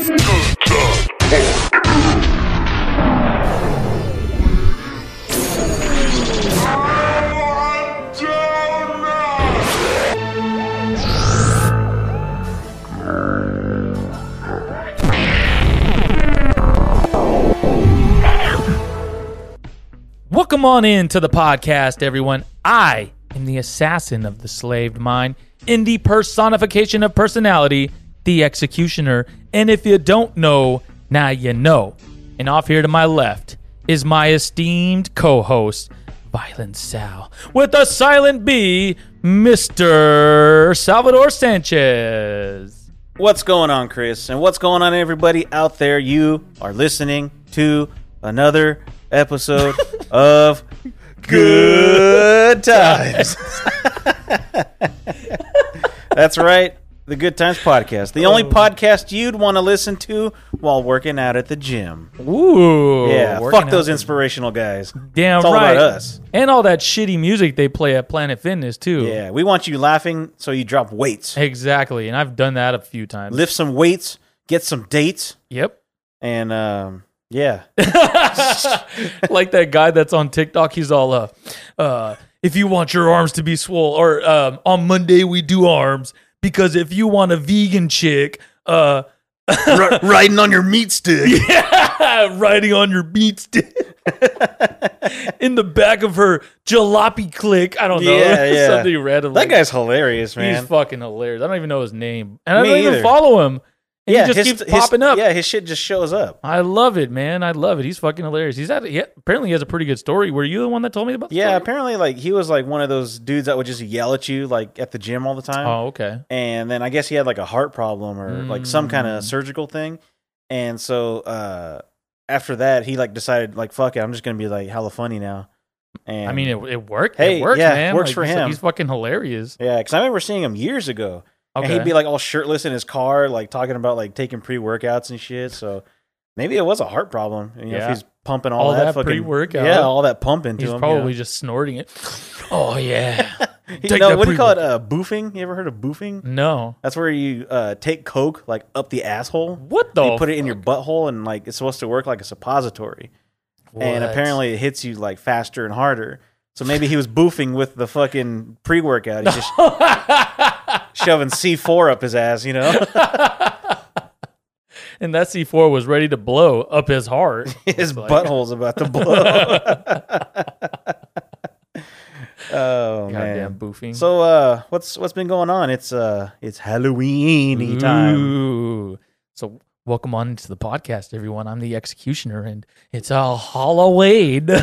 Welcome on in to the podcast, everyone. I am the assassin of the slaved mind, in the personification of personality, the executioner. And if you don't know, now you know. And off here to my left is my esteemed co host, Violent Sal, with a silent B, Mr. Salvador Sanchez. What's going on, Chris? And what's going on, everybody out there? You are listening to another episode of Good Times. That's right. The Good Times Podcast. The only podcast you'd want to listen to while working out at the gym. Ooh. Yeah, working fuck those inspirational guys. Damn It's all right. about us. And all that shitty music they play at Planet Fitness, too. Yeah, we want you laughing so you drop weights. Exactly. And I've done that a few times. Lift some weights, get some dates, Yep. and um, yeah. like that guy that's on TikTok. He's all, uh, uh, if you want your arms to be swole, or um, on Monday we do arms because if you want a vegan chick, uh, riding on your meat stick. Yeah, riding on your beat stick in the back of her jalopy click. I don't know. Yeah, yeah. Something random. That like- guy's hilarious, man. He's fucking hilarious. I don't even know his name, and I Me don't even either. follow him. And he just his- keeps his- popping up. Yeah, his shit just shows up. I love it, man. I love it. He's fucking hilarious. He's had, he apparently he has a pretty good story. Were you the one that told me about? The Yeah, story? apparently, like he was like one of those dudes that would just yell at you like at the gym all the time. Oh, okay. And then I guess he had like a heart problem or like some kind Mm. of surgical thing. And so uh after that, he like decided like fuck it, I'm just gonna be like hella funny now. And I mean, it, it worked. Hey, it works, yeah, man. works Like, for he's, him. He's fucking hilarious. yeah, because I remember seeing him years ago, Okay. and he'd be like all shirtless in his car, like talking about like taking pre workouts and shit. So maybe it was a heart problem. You know, Yeah. if he's pumping all, All that, that fucking pre-workout. yeah, all that pumping to he's him. probably you just snorting it. Oh yeah. know. take no, what do you call it? Uh, boofing? You ever heard of boofing? no. That's where you uh, take coke like up the asshole. What the? you put it in your butthole and like it's supposed to work like a suppository. And apparently it hits you like faster and harder. So maybe he was boofing with the fucking pre workout. He's just shoving C4 up his ass, you know? and that C4 was ready to blow up his heart. his like. butthole's about to blow. oh Goddamn man. boofing. So uh what's what's been going on? It's uh it's Halloween time. So welcome on to the podcast, everyone. I'm the executioner, and it's a Halloween. Do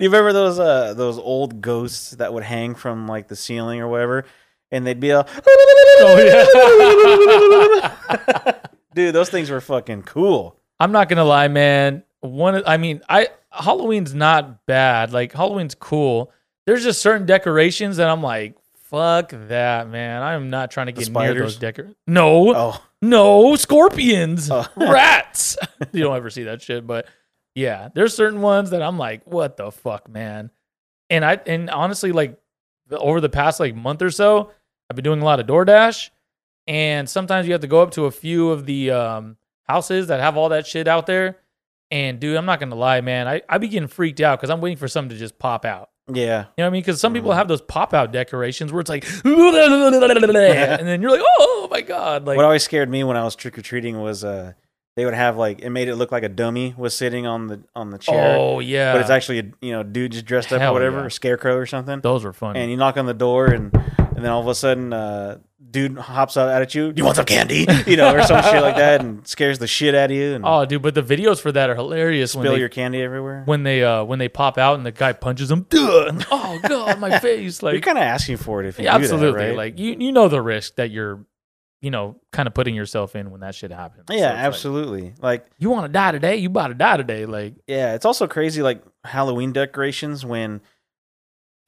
you remember those uh those old ghosts that would hang from like the ceiling or whatever? And they'd be all oh yeah. Dude, those things were fucking cool. I'm not gonna lie, man. One, I mean, I Halloween's not bad. Like Halloween's cool. There's just certain decorations that I'm like, fuck that, man. I am not trying to get near those spiders? No, Oh, no, scorpions, Oh. rats. you don't ever see that shit, but yeah, there's certain ones that I'm like, what the fuck, man. And I and honestly, like over the past like month or so, I've been doing a lot of DoorDash, and sometimes you have to go up to a few of the um, houses that have all that shit out there. And dude, I'm not gonna lie, man, I I be getting freaked out because I'm waiting for something to just pop out. yeah. You know what I mean? Because some people Mhm. have those pop out decorations where it's like, and then you're like, oh my god, like what always scared me when I was trick or treating was uh they would have like it made it look like a dummy was sitting on the on the chair. oh yeah, But it's actually a you know dude just dressed up or whatever, yeah. a scarecrow or something. those were funny. And you knock on the door and and then all of a sudden uh dude hops out at you. Do you want some candy? You know, or some shit like that and scares the shit out of you and Oh, dude, but the videos for that are hilarious when spill they your candy everywhere. when they uh when they pop out and the guy punches them. Duh! And, oh god, my face! You're Like kind of asking for it if you yeah, do that, absolutely. right? Like you you know the risk that you're you know kind of putting yourself in when that shit happens. So yeah, it's like, absolutely. like you want to die today? You about to die today? Like Yeah, it's also crazy like Halloween decorations when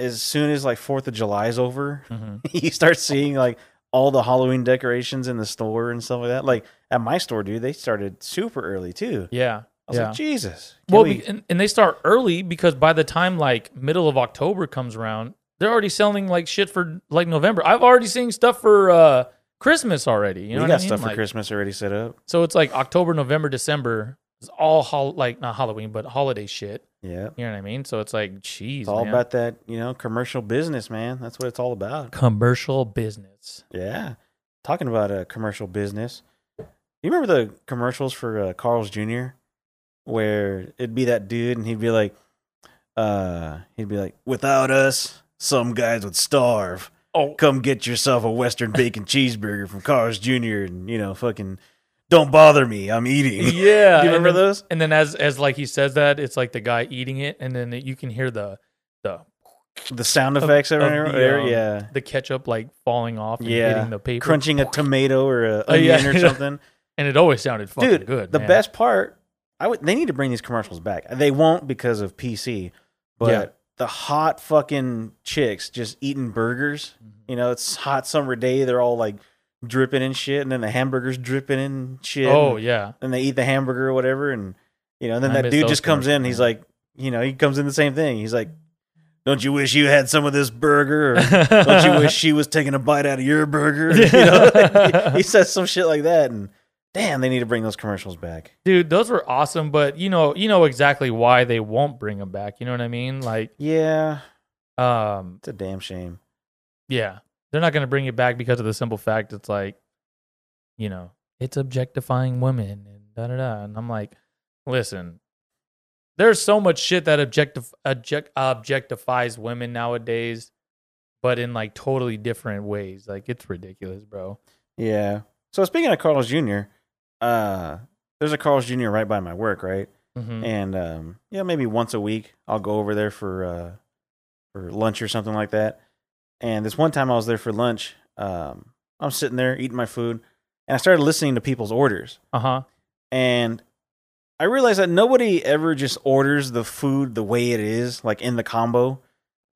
as soon as like 4th of July is over, mhm. you start seeing like all the Halloween decorations in the store and stuff like that. Like at my store, dude, they started super early too. yeah. I was yeah. like, Jesus. Well, we- be, and, and they start early because by the time like middle of October comes around, they're already selling like shit for like November. I've already seen stuff for uh Christmas already. You know we what got I mean? stuff for Like, Christmas already set up. So it's like October, November, December is all hol- like not Halloween, but holiday shit. Yeah. You know what I mean? So it's like, geez, It's all man. about that, you know, commercial business, man. That's what it's all about. commercial business. Yeah. Talking about a commercial business. You remember the commercials for uh, Carl's Jr. where it'd be that dude and he'd be like uh he'd be like without us some guys would starve. Oh, Come get yourself a western bacon cheeseburger from Carl's Jr. and you know fucking don't bother me. I'm eating. yeah. Do you and remember then- those? And then as as like he says that, it's like the guy eating it, and then you can hear the the The sound Of- effects of over the, um, yeah. the ketchup like falling off and Yeah. hitting the paper, Crunching a tomato or a Oh, yeah. onion or something. and it always sounded fucking Dude, good. the man. best part, I would. They need to bring these commercials back. They won't because of PC, but Yeah. the hot fucking chicks just eating burgers. Mhm. You know, it's hot summer day. They're all like dripping and shit, and then the hamburgers dripping and shit. Oh and, yeah, and they eat the hamburger or whatever, and you know, and then I that dude just comes in. He's like, you know, he comes in the same thing. He's like, "Don't you wish you had some of this burger?" Or, Don't you wish she was taking a bite out of your burger? You know, he says some shit like that, and damn, they need to bring those commercials back. dude, those were awesome. But you know, you know exactly why they won't bring them back. You know what I mean? Like, Yeah, um, it's a damn shame. yeah, they're not gonna bring it back because of the simple fact it's like, you know, it's objectifying women and da da da. And I'm like, listen, there's so much shit that objectif- object- objectifies women nowadays, but in like totally different ways. Like it's ridiculous, bro. Yeah. So speaking of Carl's Jr., uh, there's a Carl's Jr. right by my work, right? hmm And um, yeah, maybe once a week I'll go over there for uh, for lunch or something like that. And this one time I was there for lunch. Um, I'm sitting there eating my food, and I started listening to people's orders. Uh huh. and I realized that nobody ever just orders the food the way it is, like in the combo.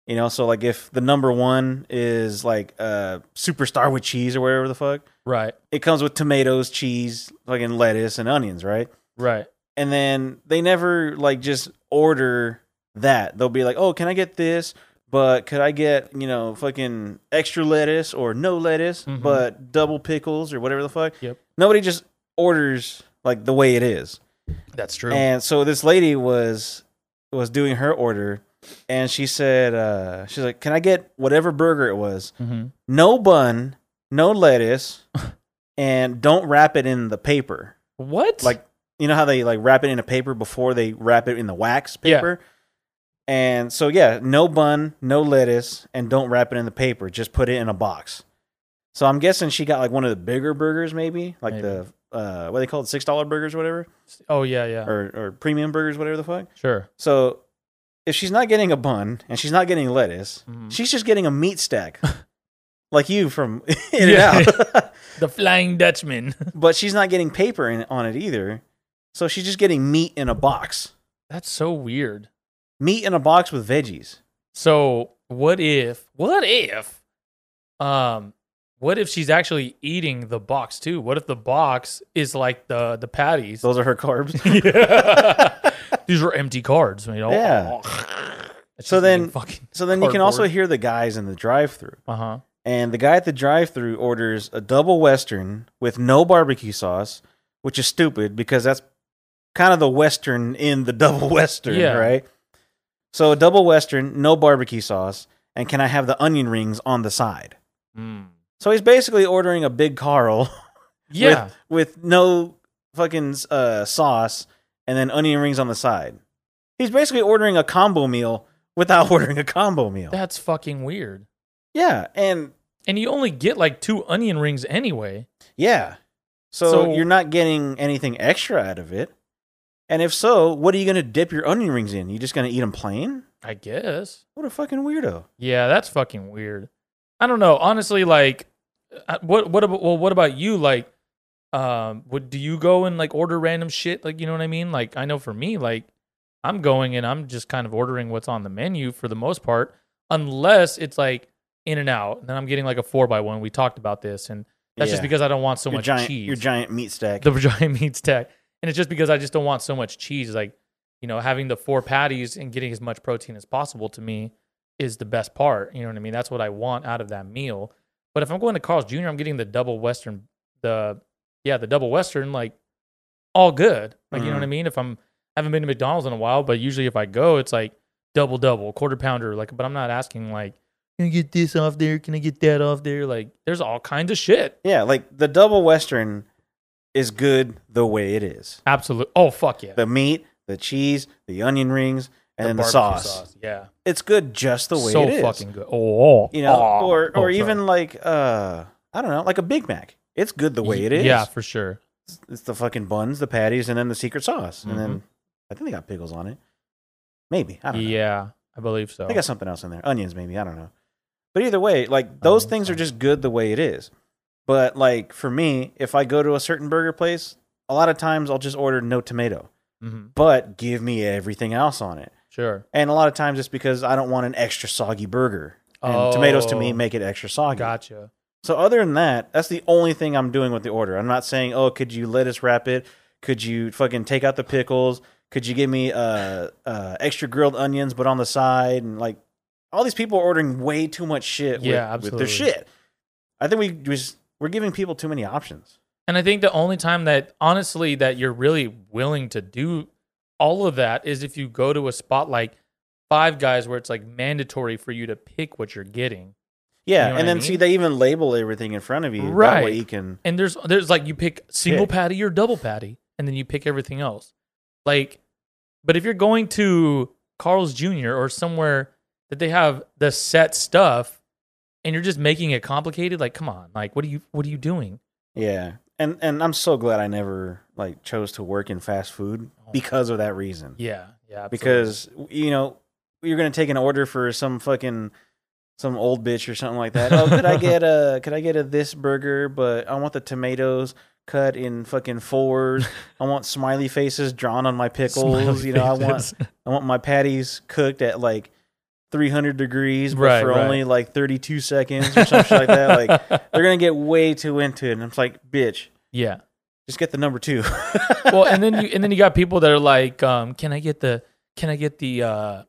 You know, so like if the number one is like uh superstar with cheese or whatever the fuck, Right. it comes with tomatoes, cheese, fucking lettuce, and onions, right? Right. And then they never like just order that. They'll be like, "Oh, can I get this? But could I get you know fucking extra lettuce or no lettuce, Mhm. but double pickles or whatever the fuck?" Yep. Nobody just orders like the way it is. That's true. And so this lady was was doing her order and she said uh she's like, "Can I get whatever burger it was? hmm No bun, no lettuce, and don't wrap it in the paper." What? Like you know how they like wrap it in a paper before they wrap it in the wax paper? Yeah. And so yeah, no bun, no lettuce, and don't wrap it in the paper. Just put it in a box. So I'm guessing she got like one of the bigger burgers, maybe like Maybe. the uh, what they call it, six dollar burgers, or whatever, oh yeah, yeah. or or premium burgers, whatever the fuck. sure. So if she's not getting a bun and she's not getting lettuce, Mhm. she's just getting a meat stack, like you from In Yeah. and Out. The Flying Dutchman. but she's not getting paper in, on it either. So she's just getting meat in a box, That's so weird. Meat in a box with veggies. So what if? What if? Um, what if she's actually eating the box too? What if the box is like the the patties? Those are her carbs. Yeah. These are empty cards. You know? Yeah. So then- fucking. So then you can also hear the guys in the drive-through, Uh huh. and the guy at the drive-through orders a double western with no barbecue sauce, which is stupid because that's kind of the western in the double western, Yeah. right? So a double western, no barbecue sauce, and can I have the onion rings on the side? Mm. So he's basically ordering a big Carl Yeah. with no fucking uh, sauce and then onion rings on the side. He's basically ordering a combo meal without ordering a combo meal. That's fucking weird. yeah, and And you only get like two onion rings anyway. yeah. So, So- you're not getting anything extra out of it. And if so, what are you going to dip your onion rings in? You just going to eat them plain? I guess. What a fucking weirdo. Yeah, that's fucking weird. I don't know. Honestly, like, uh, what what about well, what about you? Like, um, would do you go and like order random shit? Like, you know what I mean? Like, I know for me, like, I'm going and I'm just kind of ordering what's on the menu for the most part, unless it's like in and out. And then I'm getting like a four by one. We talked about this, and that's just because I don't want so your much giant, cheese. Your giant meat stack. the giant meat stack, and it's just because I just don't want so much cheese. Like, you know, having the four patties and getting as much protein as possible to me is the best part. You know what I mean? That's what I want out of that meal. But if I'm going to Carl's Jr., I'm getting the double Western, the yeah, the double Western, like all good. Like you know what I Mhm. mean? If I'm haven't been to McDonald's in a while, but usually if I go, it's like double double, quarter pounder. Like, but I'm not asking like, can I get this off there? Can I get that off there? Like, there's all kinds of shit. Yeah, like the double western is good the way it is. Absolutely. Oh fuck yeah. The meat, the cheese, the onion rings, and then the barbecue sauce. Yeah. It's good just the way so it is. So fucking good. Oh, you know, oh, or oh, or sorry. even like uh I don't know, like a Big Mac. It's good the way it is. Yeah, for sure. It's, it's the fucking buns, the patties, and then the secret sauce. And Mm-hmm. then I think they got pickles on it. Maybe. I don't know. Yeah, I believe so. They got something else in there. Onions, maybe. I don't know. But either way, like those Oh, things are just good the way it is. But like for me, if I go to a certain burger place, a lot of times I'll just order no tomato, hmm but give me everything else on it. Sure. And a lot of times it's because I don't want an extra soggy burger. And tomatoes to me Oh, make it extra soggy. Gotcha. So other than that, that's the only thing I'm doing with the order. I'm not saying, "Oh, could you lettuce wrap it? Could you fucking take out the pickles? Could you give me uh, uh, extra grilled onions but on the side?" And like all these people are ordering way too much shit with, Yeah, with their shit. I think we just we're giving people too many options. And I think the only time that honestly that you're really willing to do all of that is if you go to a spot like Five Guys where it's like mandatory for you to pick what you're getting. Yeah, You know and I then see they even label everything in front of you. That way Right. you can And there's there's like you pick single Pick. patty or double patty, and then you pick everything else. Like, but if you're going to Carl's Jr. or somewhere that they have the set stuff, and you're just making it complicated, like, come on, like, what are you what are you doing? Yeah. And and I'm so glad I never like chose to work in fast food Oh. because of that reason. Yeah, yeah, absolutely. because you know you're gonna take an order for some fucking some old bitch or something like that. Oh, could I get a could I get a this burger? But I want the tomatoes cut in fucking fours. I want smiley faces drawn on my pickles. Smiley you know, I want I want my patties cooked at like 300 degrees, but Right, for right. only like 32 seconds or something like that. Like they're gonna get way too into it, and I'm like, bitch, yeah. just get the number two. well, and then you and then you got people that are like, um, can I get the can I get the uh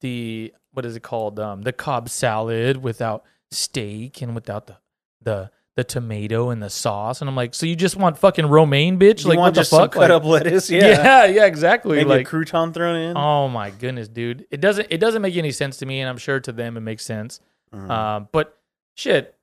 the what is it called? Um the Cobb salad without steak and without the the the tomato and the sauce. And I'm like, so you just want fucking romaine, bitch? you like what the fuck? cut Like- up lettuce? Yeah, yeah, yeah, exactly. maybe like a crouton thrown in. Oh my goodness, dude. It doesn't it doesn't make any sense to me, and I'm sure to them it makes sense. Mhm. Um, but shit.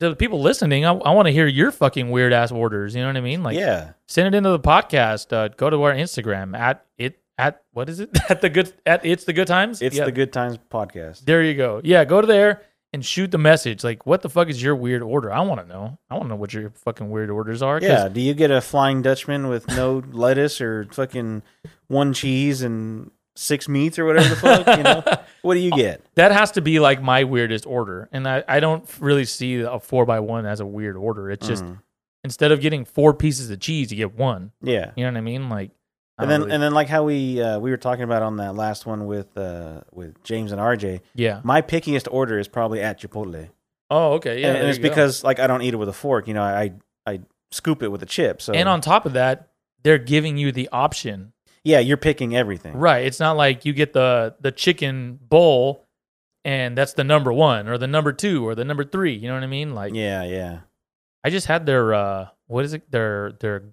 The people listening, I, I want to hear your fucking weird ass orders. You know what I mean? Like, yeah, send it into the podcast. Uh, go to our Instagram at it at what is it at the good at it's the good times. it's Yeah, the Good Times podcast. there you go. Yeah, go to there and shoot the message. Like, what the fuck is your weird order? I want to know. I want to know what your fucking weird orders are. Yeah, do you get a Flying Dutchman with no lettuce or fucking one cheese and six meats or whatever the fuck? You know, what do you get? that has to be like my weirdest order, and I I don't really see a four by one as a weird order. It's just Mhm. instead of getting four pieces of cheese, you get one. yeah. You know what I mean? Like, And then really- and then like how we uh, we were talking about on that last one with uh, with James and RJ. yeah. My pickiest order is probably at Chipotle, Oh, okay. Yeah, and, and it's because like I don't eat it with a fork. You know, I I scoop it with a chip. So and on top of that, they're giving you the option yeah, you're picking everything. Right. It's not like you get the the chicken bowl and that's the number one or the number two or the number three. You know what I mean? Like Yeah, yeah. I just had their uh what is it? Their their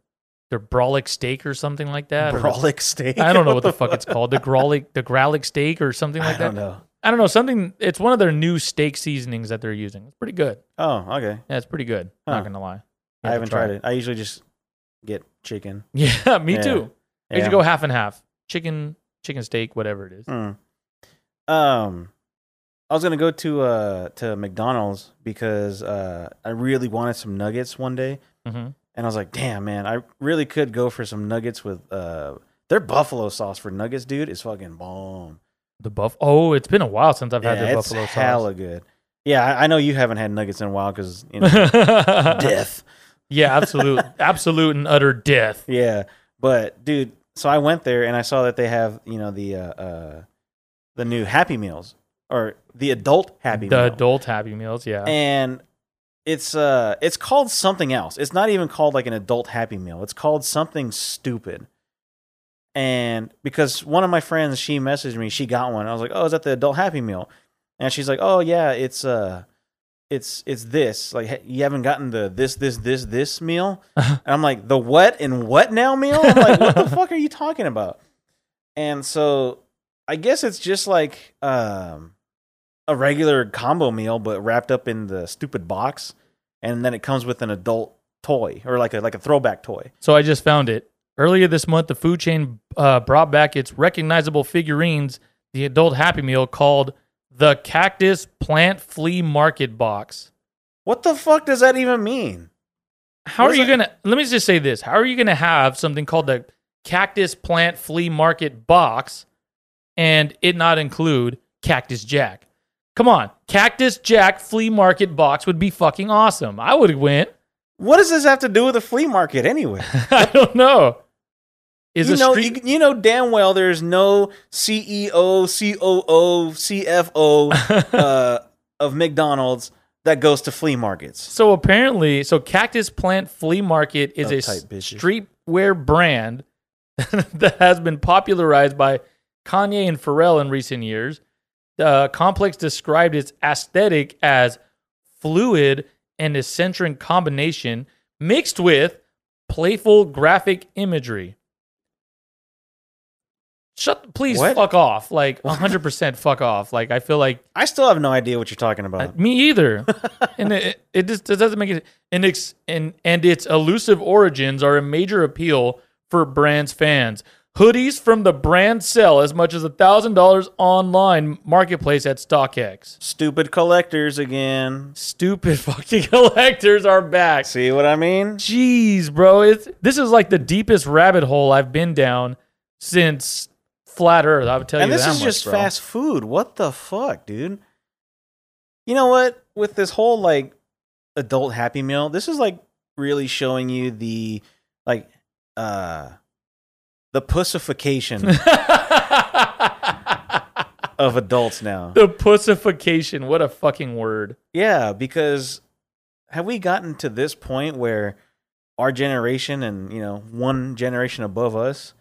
their brolic steak or something like that. Brolic steak. I don't know what the fuck it's called. The grolic the gralic steak or something like I that. don't know. I don't know. Something it's one of their new steak seasonings that they're using. It's pretty good. Oh, okay. Yeah, it's pretty good. Huh. Not gonna lie. You I have haven't tried it. I usually just get chicken. Yeah, me Yeah. too. I Yeah. usually go half and half. Chicken chicken steak, whatever it is. Mm. Um, I was gonna go to uh to McDonald's because uh I really wanted some nuggets one day, hmm and I was like, damn man, I really could go for some nuggets with uh their buffalo sauce for nuggets, dude, is fucking bomb. The buff. Oh, it's been a while since I've yeah, had their buffalo sauce. hella good. Yeah, I, I know you haven't had nuggets in a while because you know death. Yeah, absolute, absolute and utter death. Yeah, but dude, so I went there and I saw that they have you know the uh, uh the new Happy Meals or the adult Happy the Meal. adult Happy Meals. Yeah. and it's uh it's called something else. It's not even called like an adult happy meal. It's called something stupid. And because one of my friends, she messaged me, she got one. I was like, "Oh, is that the adult happy meal?" And she's like, "Oh yeah, it's uh it's it's this like you haven't gotten the this this this this meal and i'm like the what and what now meal i'm like what the fuck are you talking about and so i guess it's just like um a regular combo meal but wrapped up in the stupid box and then it comes with an adult toy or like a like a throwback toy So I just found it. Earlier this month, the food chain uh, brought back its recognizable figurines, the adult Happy Meal called the Cactus Plant Flea Market Box. what the fuck does that even mean How What are you that? gonna? Let me just say this: How are you gonna have something called the Cactus Plant Flea Market Box, and it not include Cactus Jack? Come on, Cactus Jack Flea Market Box would be fucking awesome. I would have went. what does this have to do with the flea market anyway I don't know. Is you a know, street you, you know damn well there's no CEO, COO, CFO uh, of McDonald's that goes to flea markets. So apparently, so Cactus Plant Flea Market is a streetwear brand that has been popularized by Kanye and Pharrell in recent years. The complex described its aesthetic as fluid and eccentric combination mixed with playful graphic imagery. Shut please What? fuck off. Like 100% fuck off. Like I feel like I still have no idea what you're talking about. me either. and it, it just it doesn't make it. And, it's, and and its elusive origins are a major appeal for brand's fans. Hoodies from the brand sell as much as a thousand dollars online marketplace at StockX. Stupid collectors again. Stupid fucking collectors are back. See what I mean? Jeez, bro, it's this is like the deepest rabbit hole I've been down since flat Earth. I would tell. And you this that is much, just bro. fast food. What the fuck, dude? You know what? With this whole like adult happy meal, this is like really showing you the like uh the pussification of adults now. the pussification. What a fucking word. Yeah, because have we gotten to this point where our generation and you know one generation above us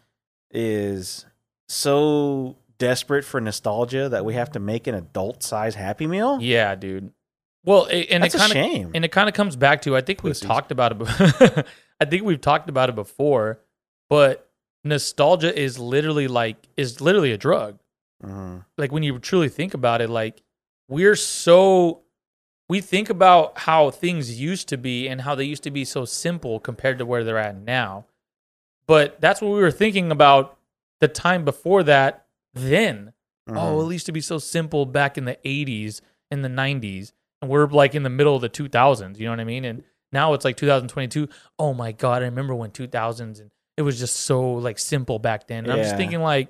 is so desperate for nostalgia that we have to make an adult size happy meal? Yeah, dude. Well, it, and That's it a kind of shame. and it kind of comes back to I think we've Pussies. talked about it. I think we've talked about it before, but nostalgia is literally like is literally a drug. Mhm. Like when you truly think about it, like we're so we think about how things used to be and how they used to be so simple compared to where they're at now. But that's what we were thinking about the time before that then. Mhm. Oh, it used to be so simple back in the 80s and the 90s. And we're like in the middle of the 2000s. You know what I mean? And now it's like 2022. Oh my God. I remember when 2000s and it was just so like simple back then. And I'm just Yeah. thinking like,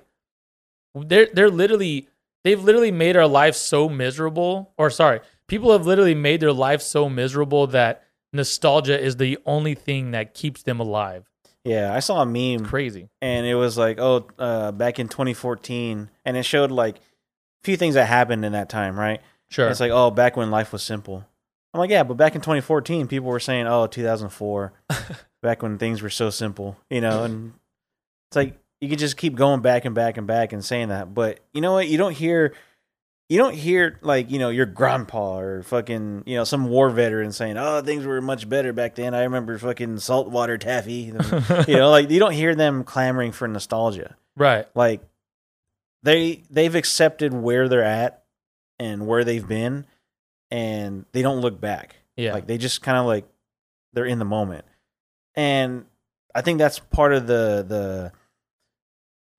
they're, they're literally, they've literally made our lives so miserable. Or sorry, people have literally made their lives so miserable that nostalgia is the only thing that keeps them alive. yeah, I saw a meme Crazy. and it was like, oh, uh, back in 2014, and it showed like a few things that happened in that time, right? Sure. It's like, oh, back when life was simple. I'm like, yeah, but back in 2014, people were saying, oh, 2004, back when things were so simple, you know, and it's like you could just keep going back and back and back and saying that, but you know what? You don't hear, you don't hear like you know your grandpa or fucking you know some war veteran saying, oh, things were much better back then. I remember fucking saltwater taffy, you know, like you don't hear them clamoring for nostalgia right. like they they've accepted where they're at and where they've been and they don't look back Yeah. like they just kind of like they're in the moment and i think that's part of the the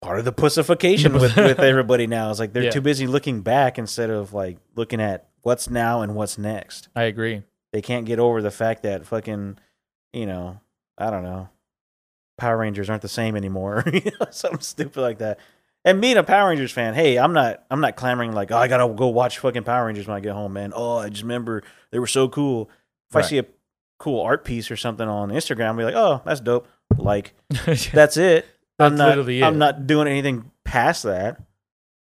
part of the pussification with with everybody now is like they're Yeah. too busy looking back instead of like looking at what's now and what's next I agree. they can't get over the fact that fucking you know i don't know power rangers aren't the same anymore you know, something stupid like that and being a power rangers fan hey i'm not i'm not clamoring like oh i gotta go watch fucking power rangers when i get home man oh i just remember they were so cool if Right. i see a cool art piece or something on instagram i'll be like oh that's dope like that's it i'm That's not literally it. i'm not doing anything past that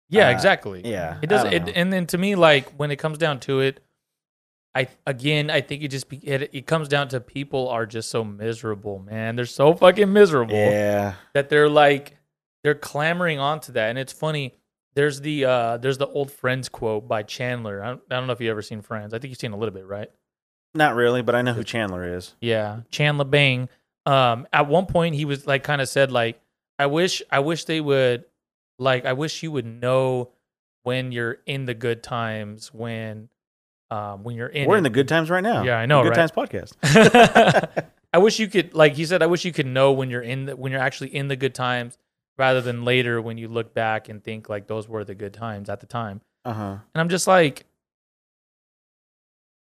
Yeah, Uh, exactly. yeah It does it, and then to me like when it comes down to it I again I think it just be, it, it comes down to people are just so miserable, man. They're so fucking miserable yeah that they're like they're clamoring onto that and it's funny there's the uh there's the old Friends quote by Chandler. I don't, I don't know if you ever seen Friends. I think you've seen a little bit, right? Not really, but I know who Chandler is. Yeah, Chandler Bing. Um, at one point he was like kind of said like, I wish I wish they would like I wish you would know when you're in the good times when um when you're in We're it. in the good times right now. Yeah, I know, The Good right? Times podcast. I wish you could like he said I wish you could know when you're in the, when you're actually in the good times rather than later when you look back and think like those were the good times at the time. Uh huh. And I'm just like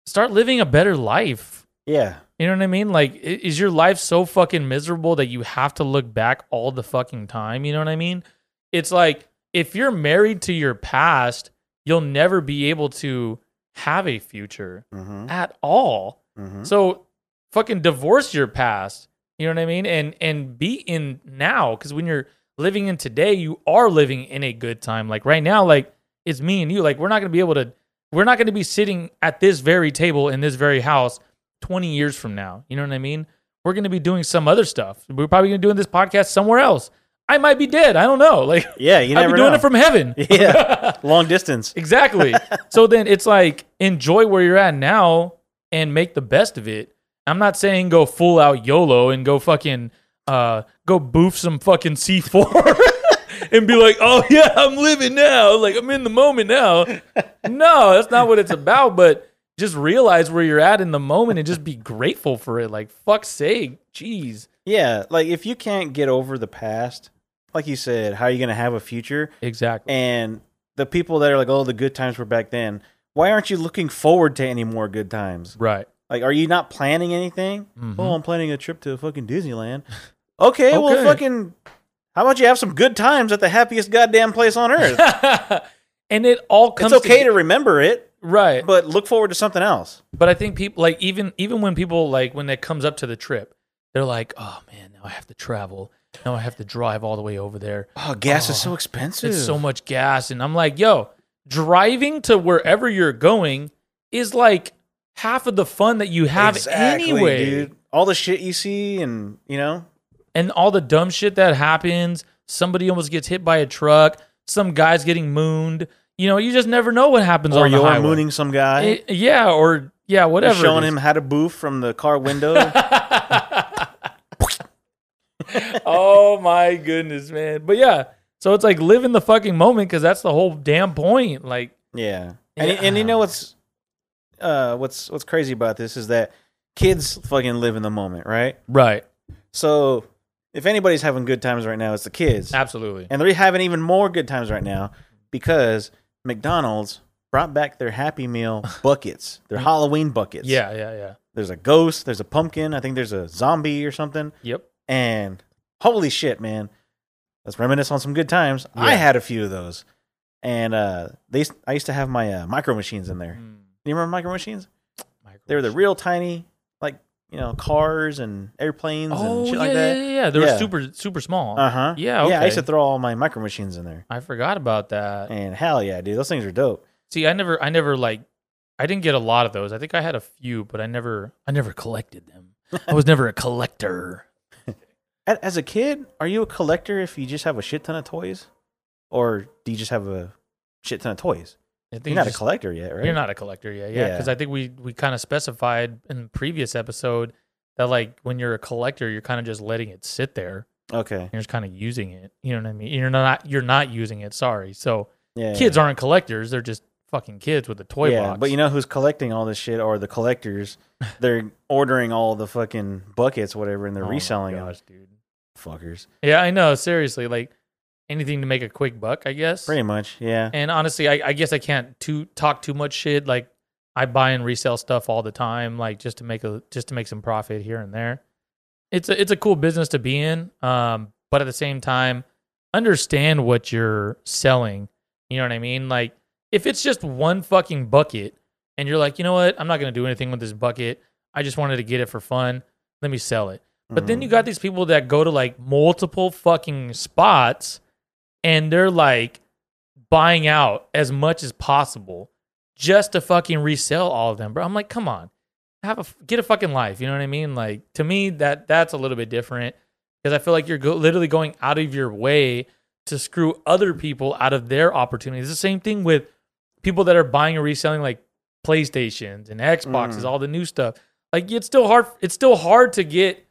start living a better life. Yeah. You know what I mean? Like, is your life so fucking miserable that you have to look back all the fucking time? You know what I mean? It's like if you're married to your past, you'll never be able to have a future Mm-hmm. at all. Mm-hmm. So fucking divorce your past. You know what I mean? And and be in now because when you're living in today, you are living in a good time. Like right now, like it's me and you. Like we're not gonna be able to. We're not gonna be sitting at this very table in this very house 20 years from now. You know what I mean? We're gonna be doing some other stuff. We're probably gonna be doing this podcast somewhere else. I might be dead. I don't know. Like Yeah, you I'd be doing know. it from heaven. yeah, long distance. Exactly. so then it's like enjoy where you're at now and make the best of it. I'm not saying go full out YOLO and go fucking uh go boof some fucking C4 and be like, "Oh yeah, I'm living now. Like I'm in the moment now." No, that's not what it's about, but just realize where you're at in the moment and just be grateful for it. Like fuck's sake. Jeez. Yeah, like if you can't get over the past, like you said, how are you going to have a future? Exactly. And the people that are like, "Oh, the good times were back then." Why aren't you looking forward to any more good times? right. Like, are you not planning anything? Mhm. Oh, I'm planning a trip to fucking Disneyland. Okay, Okay. well, fucking. How about you have some good times at the happiest goddamn place on earth? and it all comes it's okay toge- to remember it, right. but look forward to something else. But I think people like even even when people like when it comes up to the trip, they're like, "Oh man, now I have to travel. Now I have to drive all the way over there. Oh, gas is Oh, so expensive. It's so much gas." And I'm like, "Yo, driving to wherever you're going is like half of the fun that you have Exactly, anyway." dude. All the shit you see, and you know, And all the dumb shit that happens, somebody almost gets hit by a truck, some guy's getting mooned. You know, you just never know what happens or on the you're mooning some guy, It- yeah, or yeah, You're whatever. showing him how to boof from the car window. oh my goodness, man. But yeah, so it's like live in the fucking moment because that's the whole damn point. Like, yeah, and Yeah. and you know what's uh what's what's crazy about this is that kids fucking live in the moment, right? right, So if anybody's having good times right now, it's the kids, absolutely. and they're having even more good times right now because McDonald's brought back their Happy Meal buckets, their Halloween buckets. Yeah, yeah, yeah. there's a ghost, there's a pumpkin, I think there's a zombie or something. Yep. And holy shit, man. Let's reminisce on some good times. I had a few of those. And uh they I used to have my uh, micro machines in there. Mm, Do you remember micro machines? micro They were the real tiny you know, cars and airplanes Oh and shit yeah, like yeah, that. yeah, yeah. They were super, super small. Uh-huh. Yeah, Yeah, I used to throw all my micro machines in there. I forgot about that. And hell yeah, dude, those things are dope. See, I never, I never like, I didn't get a lot of those. I think I had a few, but I never, I never collected them. I was never a collector. As a kid, are you a collector if you just have a shit ton of toys? Or do you just have a shit ton of toys? I think You're not just- a collector yet, right? You're not a collector, yeah, yeah. Yeah. Because I think we we kind of specified in the previous episode that like when you're a collector, you're kind of just letting it sit there. Okay. You're just kind of using it. You know what I mean? You're not you're not using it. Sorry. So Yeah. kids aren't collectors. They're just fucking kids with a toy yeah, box. but you know who's collecting all this shit are the collectors. They're ordering all the fucking buckets, whatever, and they're Oh my reselling them. dude. Fuckers. Yeah, I know. Seriously, like anything to make a quick buck, I guess. Pretty much, yeah. And honestly, I, I guess I can't too talk too much shit. Like I buy and resell stuff all the time, like just to make a just to make some profit here and there. It's a it's a cool business to be in, um, but at the same time, understand what you're selling. You know what I mean? Like if it's just one fucking bucket, and you're like, you know what, I'm not gonna do anything with this bucket. I just wanted to get it for fun. Let me sell it. But then Mhm. you got these people that go to like multiple fucking spots and they're like buying out as much as possible just to fucking resell all of them, bro. I'm like, come on, have a get a fucking life. You know what I mean? Like to me, that that's a little bit different because I feel like you're go- literally going out of your way to screw other people out of their opportunities. It's the same thing with people that are buying and reselling like PlayStations and Xboxes, Mm. all the new stuff. Like it's still hard. It's still hard to get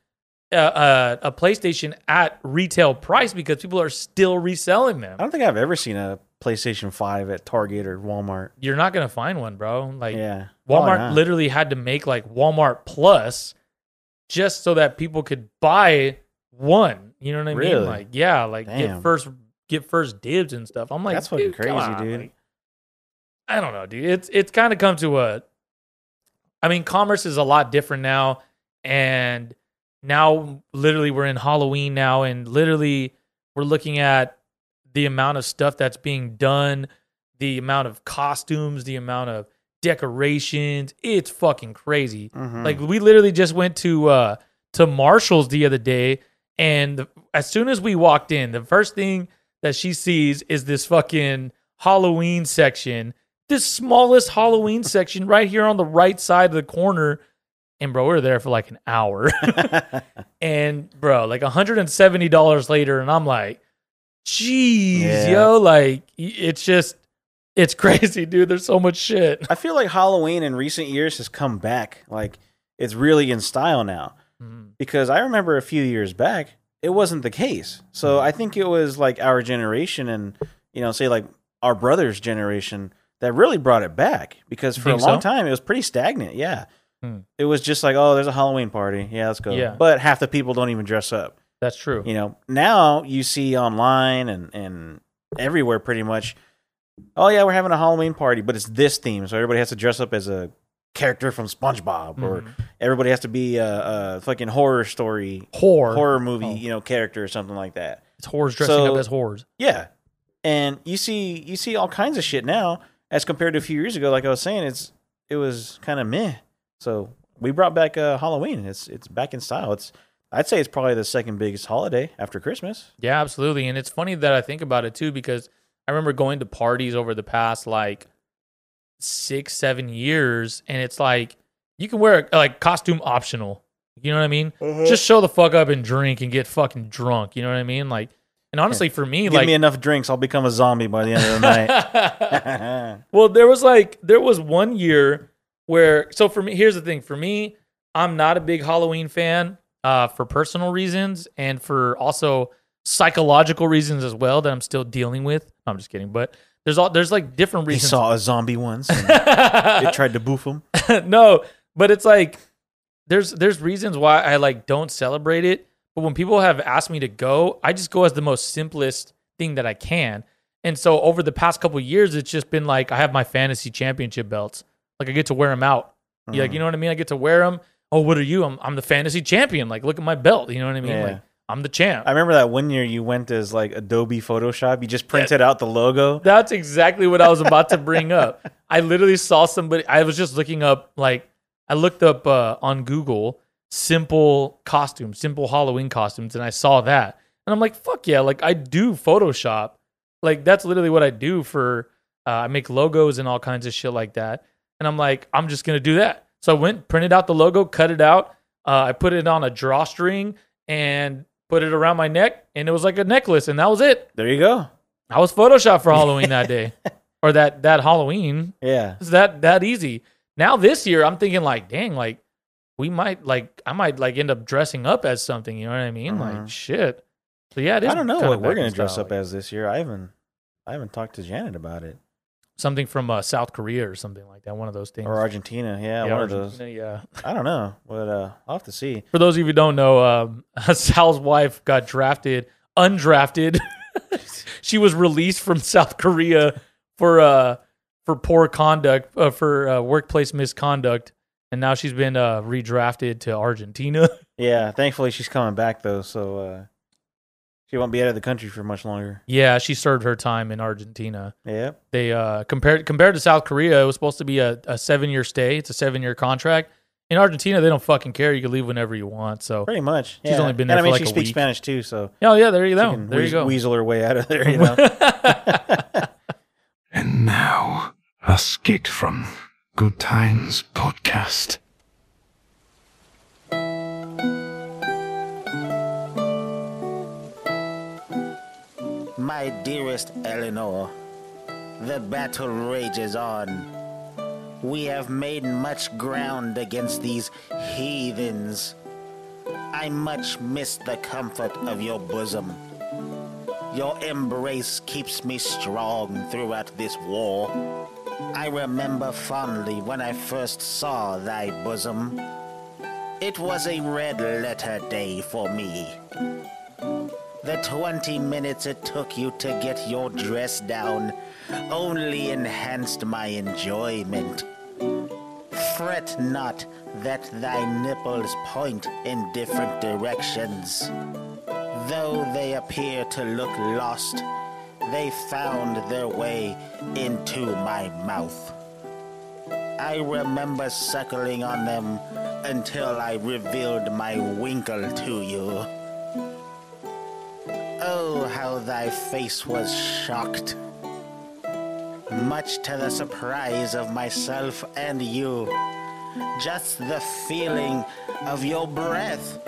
a, a, a PlayStation at retail price because people are still reselling them. I don't think I've ever seen a PlayStation 5 at Target or Walmart. You're not gonna find one, bro. Like Yeah. Walmart literally had to make like Walmart Plus just so that people could buy one. You know what I mean? Like, yeah, like get first get first dibs and stuff. I'm like, That's fucking crazy, on, dude. like, I don't know, dude. It's it's kind of come to a. I mean, commerce is a lot different now, and now literally we're in Halloween now, and literally we're looking at the amount of stuff that's being done, the amount of costumes, the amount of decorations. It's fucking crazy. Mhm. Like we literally just went to uh to Marshalls the other day, and the, as soon as we walked in, the first thing that she sees is this fucking Halloween section, this smallest Halloween section right here on the right side of the corner. And bro, we were there for like an hour, and bro, like hundred and seventy dollars later, and I'm like, jeez, Yeah. yo, like it's just. It's crazy, dude. There's so much shit. I feel like Halloween in recent years has come back. Like it's really in style now. Mhm. Because I remember a few years back, it wasn't the case. Mm-hmm. So I think it was like our generation and you know, say like our brother's generation that really brought it back. Because for a long so? time it was pretty stagnant. Yeah. Hmm. It was just like, oh, there's a Halloween party. Yeah, let's go. Yeah. But half the people don't even dress up. That's true. You know, now you see online and and everywhere pretty much. Oh yeah, we're having a Halloween party, but it's this theme, so everybody has to dress up as a character from SpongeBob, or Mhm. everybody has to be a, a fucking horror story, Whore. horror movie, Oh. you know, character or something like that. It's whores dressing So- up as whores. Yeah, and you see you see all kinds of shit now as compared to a few years ago. Like I was saying, it's it was kind of meh. So we brought back uh, Halloween. It's it's back in style. It's I'd say it's probably the second biggest holiday after Christmas. Yeah, absolutely. And it's funny that I think about it too because I remember going to parties over the past like six, seven years, and it's like you can wear like costume optional. You know what I mean? Just show the fuck up and drink and get fucking drunk. You know what I mean? Like, and honestly, for me, Give like, me enough drinks, I'll become a zombie by the end of the night. well, there was like there was one year where so for me here's the thing for me I'm not a big Halloween fan uh, for personal reasons and for also psychological reasons as well that I'm still dealing with. No, I'm just kidding, but there's all there's like different reasons he saw a zombie once. It tried to boof him. no, but it's like there's there's reasons why I like don't celebrate it. But when people have asked me to go, I just go as the most simplest thing that I can. And so over the past couple years, it's just been like I have my fantasy championship belts. Like I get to wear them out. Yeah, like you know what I mean. I get to wear them. Oh, what are you? I'm I'm the fantasy champion. Like look at my belt. You know what I mean? Yeah. Like I'm the champ. I remember that one year you went as like Adobe Photoshop. You just printed out the logo. That's exactly what I was about to bring up. I literally saw somebody. I was just looking up, like, I looked up uh, on Google simple costumes, simple Halloween costumes, and I saw that. And I'm like, fuck yeah. Like, I do Photoshop. Like, that's literally what I do for, uh, I make logos and all kinds of shit like that. And I'm like, I'm just going to do that. So I went, printed out the logo, cut it out. Uh, I put it on a drawstring and put it around my neck, and it was like a necklace, and that was it. There you go. I was Photoshop for Halloween that day, or that that Halloween. Yeah. It's that that easy. Now this year, I'm thinking like, dang, like we might like I might like end up dressing up as something. You know what I mean? Like Mhm. shit. So yeah, it is. I don't know what we're gonna dress up as this year. I haven't I haven't talked to Janet about it. Something from uh, South Korea or something like that. One of those things. Or Argentina. Yeah, one of those. Yeah. I don't know. But uh I'll have to see. For those of you who don't know, um, Sal's wife got drafted, undrafted. she was released from South Korea for uh for poor conduct, uh, for uh, workplace misconduct, and now she's been uh, redrafted to Argentina. Yeah, thankfully she's coming back though, so uh she won't be out of the country for much longer. yeah, she served her time in Argentina. Yep. They uh compared compared to South Korea, it was supposed to be a, a seven year stay. It's a seven year contract. In Argentina, they don't fucking care. You can leave whenever you want. So, Pretty much. She's yeah. only been And there I mean like she a speaks week. Spanish too, so oh yeah, there you she go. can There you go. weasel her way out of there, you know. And now, a skit from Good Times Podcast. My dearest Eleanor, the battle rages on. We have made much ground against these heathens. I much miss the comfort of your bosom. Your embrace keeps me strong throughout this war. I remember fondly when I first saw thy bosom. It was a red letter day for me. The 20 minutes it took you to get your dress down only enhanced my enjoyment. Fret not that thy nipples point in different directions. Though they appear to look lost, they found their way into my mouth. I remember suckling on them until I revealed my winkle to you. Oh, how thy face was shocked. Much to the surprise of myself and you. Just the feeling of your breath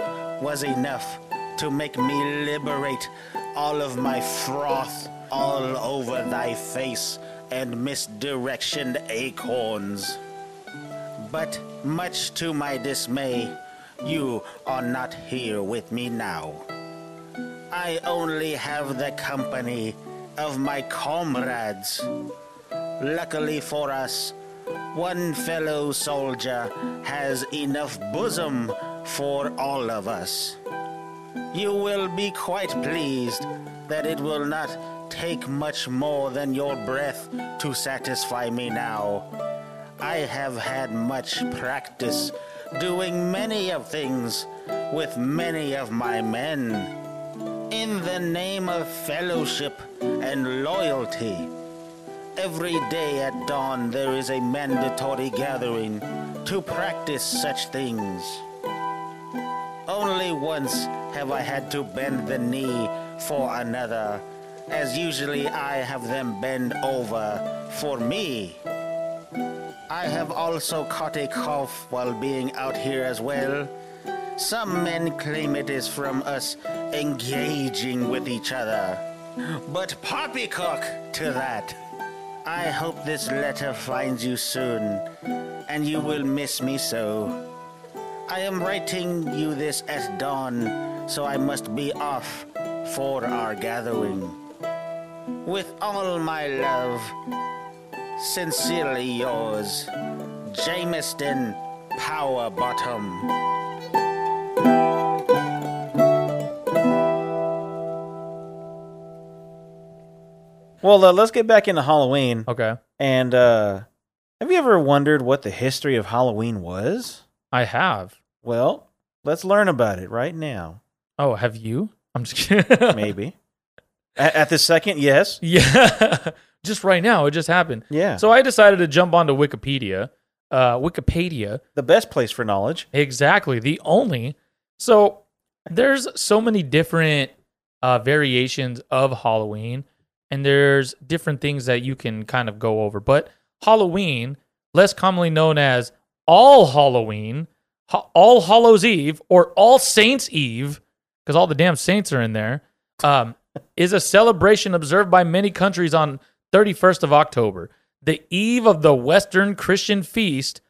was enough to make me liberate all of my froth all over thy face and misdirectioned acorns. But much to my dismay, you are not here with me now. I only have the company of my comrades. Luckily for us, one fellow soldier has enough bosom for all of us. You will be quite pleased that it will not take much more than your breath to satisfy me now. I have had much practice doing many of things with many of my men. In the name of fellowship and loyalty, every day at dawn there is a mandatory gathering to practice such things. Only once have I had to bend the knee for another, as usually I have them bend over for me. I have also caught a cough while being out here as well. Some men claim it is from us engaging with each other. But poppycock to that. I hope this letter finds you soon, and you will miss me so. I am writing you this at dawn, so I must be off for our gathering. With all my love, sincerely yours, Jamestown Power Well, uh, let's get back into Halloween. Okay. And uh, have you ever wondered what the history of Halloween was? I have. Well, let's learn about it right now. Oh, have you? I'm just kidding. Maybe. at, at this second, yes. Yeah. just right now. It just happened. Yeah. So I decided to jump onto Wikipedia. Uh, Wikipedia. the best place for knowledge. Exactly. The only. So there's so many different uh, variations of Halloween, and there's different things that you can kind of go over. But Halloween, less commonly known as All Halloween, All Hallows Eve, or All Saints Eve, because all the damn saints are in there, um, is a celebration observed by many countries on 31st of October, the eve of the Western Christian feast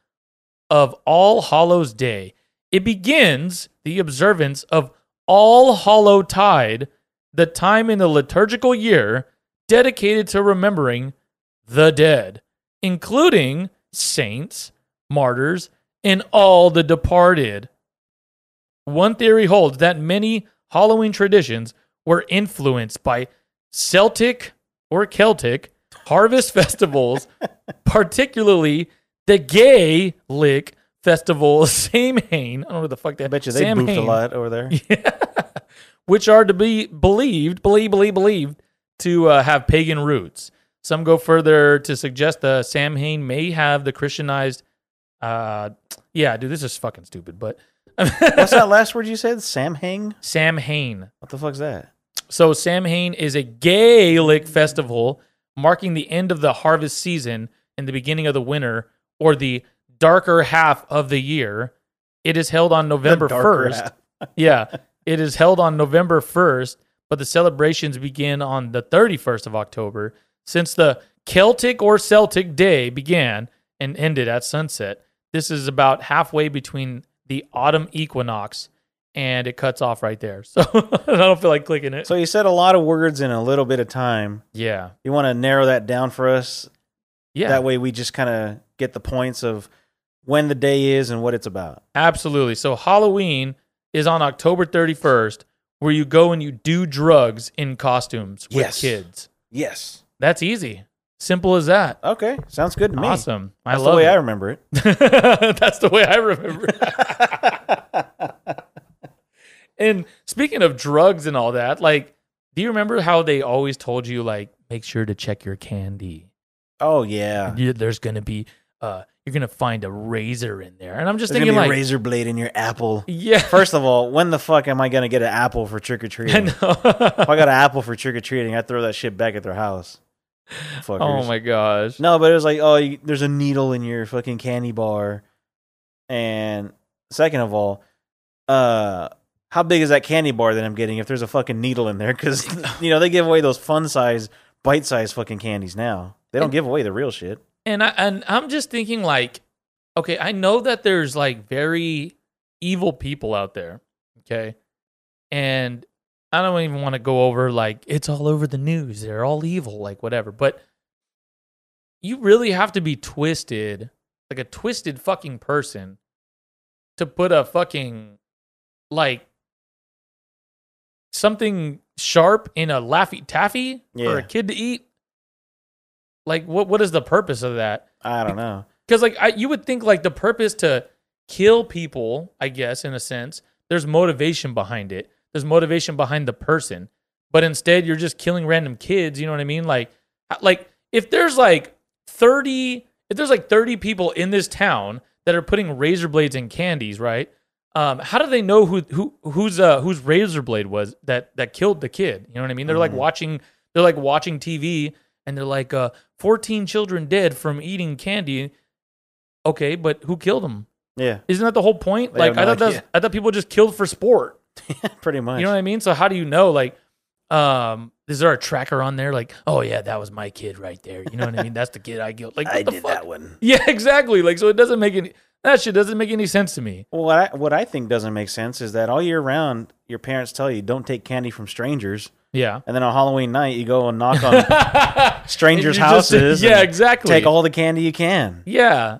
of All Hallows Day. It begins the observance of All Hallow Tide, the time in the liturgical year dedicated to remembering the dead, including saints, martyrs, and all the departed. One theory holds that many Halloween traditions were influenced by Celtic or Celtic harvest festivals, particularly the Gaelic festival Samhain. I don't know what the fuck that. I bet you they boofed a lot over there. which are to be believed, believe, believe, believed to uh, have pagan roots. Some go further to suggest the Samhain may have the Christianized. Uh, yeah, dude, this is fucking stupid. But What's that last word you said? Samhain? Samhain. What the fuck's that? So Samhain is a Gaelic festival marking the end of the harvest season and the beginning of the winter, or the darker half of the year. It is held on November first. yeah, it is held on November first but the celebrations begin on the 31st of October. Since the Celtic or Celtic Day began and ended at sunset, this is about halfway between the autumn equinox and it cuts off right there. So I don't feel like clicking it. So you said a lot of words in a little bit of time. yeah. You want to narrow that down for us? Yeah. That way we just kind of get the points of when the day is and what it's about. Absolutely. So Halloween is on October 31st, where you go and you do drugs in costumes with Yes. kids. Yes. That's easy. Simple as that. Okay. Sounds good to me. Awesome. I That's love the way it. I remember it. That's the way I remember. it. and speaking of drugs and all that, like, do you remember how they always told you like make sure to check your candy? oh yeah. You- There's gonna be uh you're gonna find a razor in there. And I'm just There's thinking like a razor blade in your apple. Yeah. First of all, when the fuck am I gonna get an apple for trick or I treating? know. if I got an apple for trick or treating, I throw that shit back at their house. Fuckers. oh my gosh. No, but it was like, oh, you, there's a needle in your fucking candy bar, and second of all, uh, how big is that candy bar that I'm getting if there's a fucking needle in there? Because you know they give away those fun size, bite size fucking candies now. They don't give away the real shit. And I and I'm just thinking like, okay, I know that there's like very evil people out there, okay, and I don't even want to go over like it's all over the news. They're all evil, like whatever. But you really have to be twisted, like a twisted fucking person, to put a fucking like something sharp in a laffy taffy for a kid to eat. Like what? What is the purpose of that? I don't know. Because like I, you would think like the purpose to kill people, I guess in a sense, there's motivation behind it. There's motivation behind the person, but instead you're just killing random kids. You know what I mean? Like, like if there's like thirty, if there's like thirty people in this town that are putting razor blades in candies, right? Um, how do they know who who whose uh whose razor blade was that that killed the kid? You know what I mean? They're like Mhm. watching they're like watching TV and they're like uh 14 children dead from eating candy. Okay, but who killed them? Yeah, Isn't that the whole point? They like I no thought that's. I thought people just killed for sport. pretty much. You know what I mean? So how do you know like um is there a tracker on there like, "Oh yeah, that was my kid right there." You know what I mean? That's the kid I killed. Like I did fuck? that one. Yeah, exactly. Like so it doesn't make any that shit doesn't make any sense to me. Well, what I, what I think doesn't make sense is that all year round, your parents tell you don't take candy from strangers, Yeah. and then on Halloween night you go and knock on strangers' just- houses. yeah, exactly. Take all the candy you can. Yeah.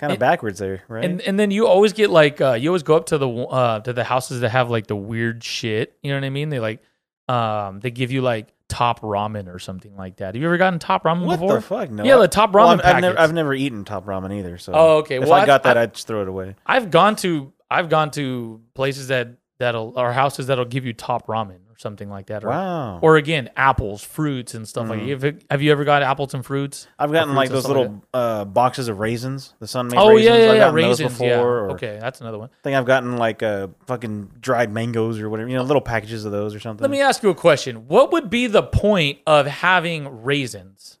Kind of And- backwards there, right? And and then you always get like uh you always go up to the uh to the houses that have like the weird shit. You know what I mean? They like um they give you like top ramen or something like that. Have you ever gotten top ramen what before? the fuck? No. Yeah, the top Well, ramen I've, I've never. I've never eaten top ramen either. So. Oh, okay. If Well, I I've- got that, I'd just throw it away. I've gone to I've gone to places that that'll or houses that'll give you top ramen or something like that. Or, Wow. or again, apples, fruits, and stuff like Mhm. that. Have, have you ever got apples and fruits? I've gotten fruits like those stuff like little uh, boxes of raisins. The Sun-Maid Oh raisins. yeah, yeah, I've yeah. Raisins. before. yeah. Or Okay, that's another one. I think I've gotten like uh, fucking dried mangoes or whatever. You know, little packages of those or something. Let me ask you a question. What would be the point of having raisins?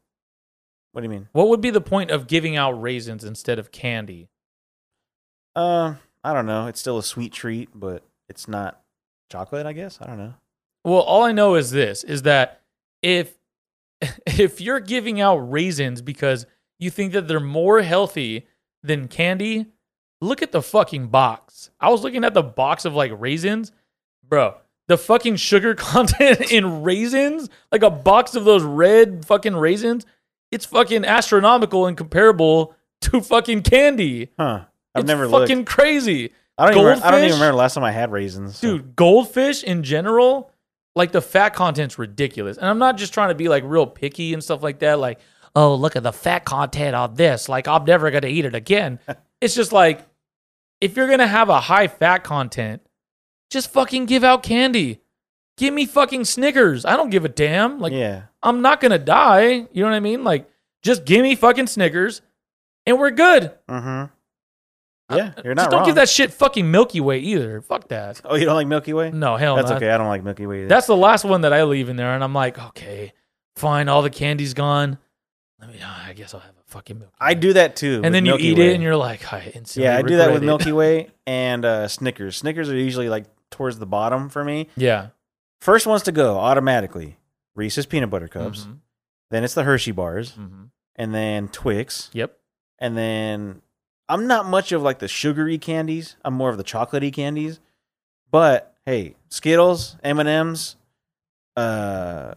What do you mean? What would be the point of giving out raisins instead of candy? Uh, I don't know. It's still a sweet treat, but it's not chocolate. I guess I don't know. Well, all I know is this is that if if you're giving out raisins because you think that they're more healthy than candy, look at the fucking box. I was looking at the box of like raisins, bro. The fucking sugar content in raisins, like a box of those red fucking raisins, it's fucking astronomical and comparable to fucking candy. Huh? I've it's never fucking looked. crazy. I don't, even, I don't even remember the last time I had raisins. so- Dude, goldfish in general, like the fat content's ridiculous. And I'm not just trying to be like real picky and stuff like that. Like, oh, look at the fat content on this. Like, I'm never going to eat it again. it's just like, if you're going to have a high fat content, just fucking give out candy. Give me fucking Snickers. I don't give a damn. Like, yeah. I'm not going to die. You know what I mean? Like, just give me fucking Snickers and we're good. Mm-hmm. Yeah, you're not just don't wrong. give that shit fucking Milky Way either. Fuck that. Oh, you don't like Milky Way? No, hell That's no. okay. I don't like Milky Way. Either. That's the last one that I leave in there, and I'm like, okay, fine, all the candy's gone. Let me. I guess I'll have a fucking Milky. I do that too. and then you Milky eat Way. it, and you're like, I instantly. yeah, I do that with it. Milky Way and uh, Snickers. Snickers are usually like towards the bottom for me. Yeah, first ones to go automatically Reese's peanut butter cups. Mhm. Then it's the Hershey bars, Mhm. and then Twix, Yep. and then I'm not much of like the sugary candies. I'm more of the chocolatey candies. But hey, Skittles, M and M's, uh,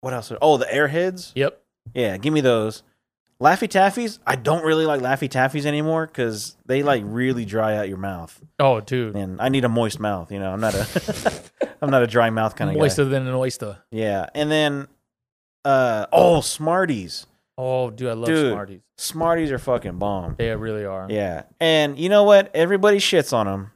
what else? Oh, the Airheads. Yep. Yeah, give me those. Laffy Taffies. I don't really like Laffy Taffies anymore because they like really dry out your mouth, Oh, dude. and I need a moist mouth. You know, I'm not a, I'm not a dry mouth kind of guy. Moister than an oyster. Yeah, and then, uh, oh, Smarties. Oh, dude, I love Dude. Smarties. Smarties are fucking bomb. They really are. Yeah, and you know what? Everybody shits on them.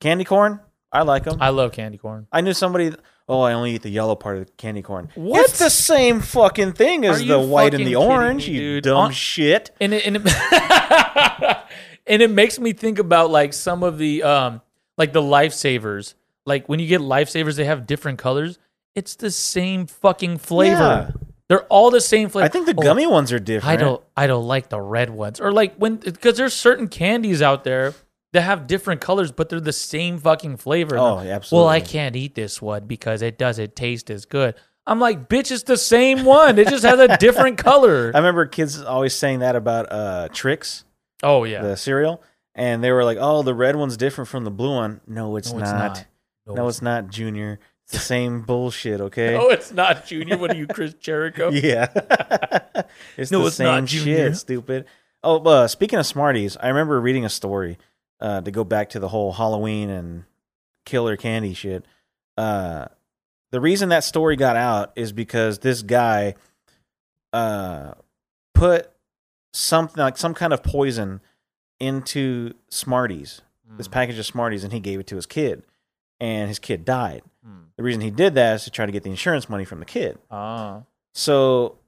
Candy corn. I like them. I, love candy corn. I knew somebody. Oh, I only eat the yellow part of the candy corn. What? It's the same fucking thing as Are the you white and fucking the kidding orange. me, you dude? dumb shit. and it, and it, and it makes me think about like some of the um like the lifesavers like when you get lifesavers they have different colors it's the same fucking flavor Yeah. They're all the same flavor I think the Oh, gummy ones are different. i don't i don't like the red ones or like when because there's certain candies out there that have different colors but they're the same fucking flavor Oh, absolutely. well i can't eat this one because it doesn't taste as good i'm like bitch it's the same one it just has a different color I remember kids always saying that about uh, Trix, oh yeah the cereal, and they were like, "Oh, the red one's different from the blue one." No, it's, No, not. it's not. No, it's not, Junior. It's the same bullshit. Okay. No, it's not Junior. What are you, Chris Jericho? Yeah. it's No, the it's same not, Junior. shit, stupid. Oh, uh, speaking of Smarties, I remember reading a story uh, to go back to the whole Halloween and killer candy shit. Uh, the reason that story got out is because this guy uh, put something like some kind of poison into Smarties, this Hmm. package of Smarties, and he gave it to his kid, and his kid died. Hmm. The reason he did that is to try to get the insurance money from the kid. Ah, So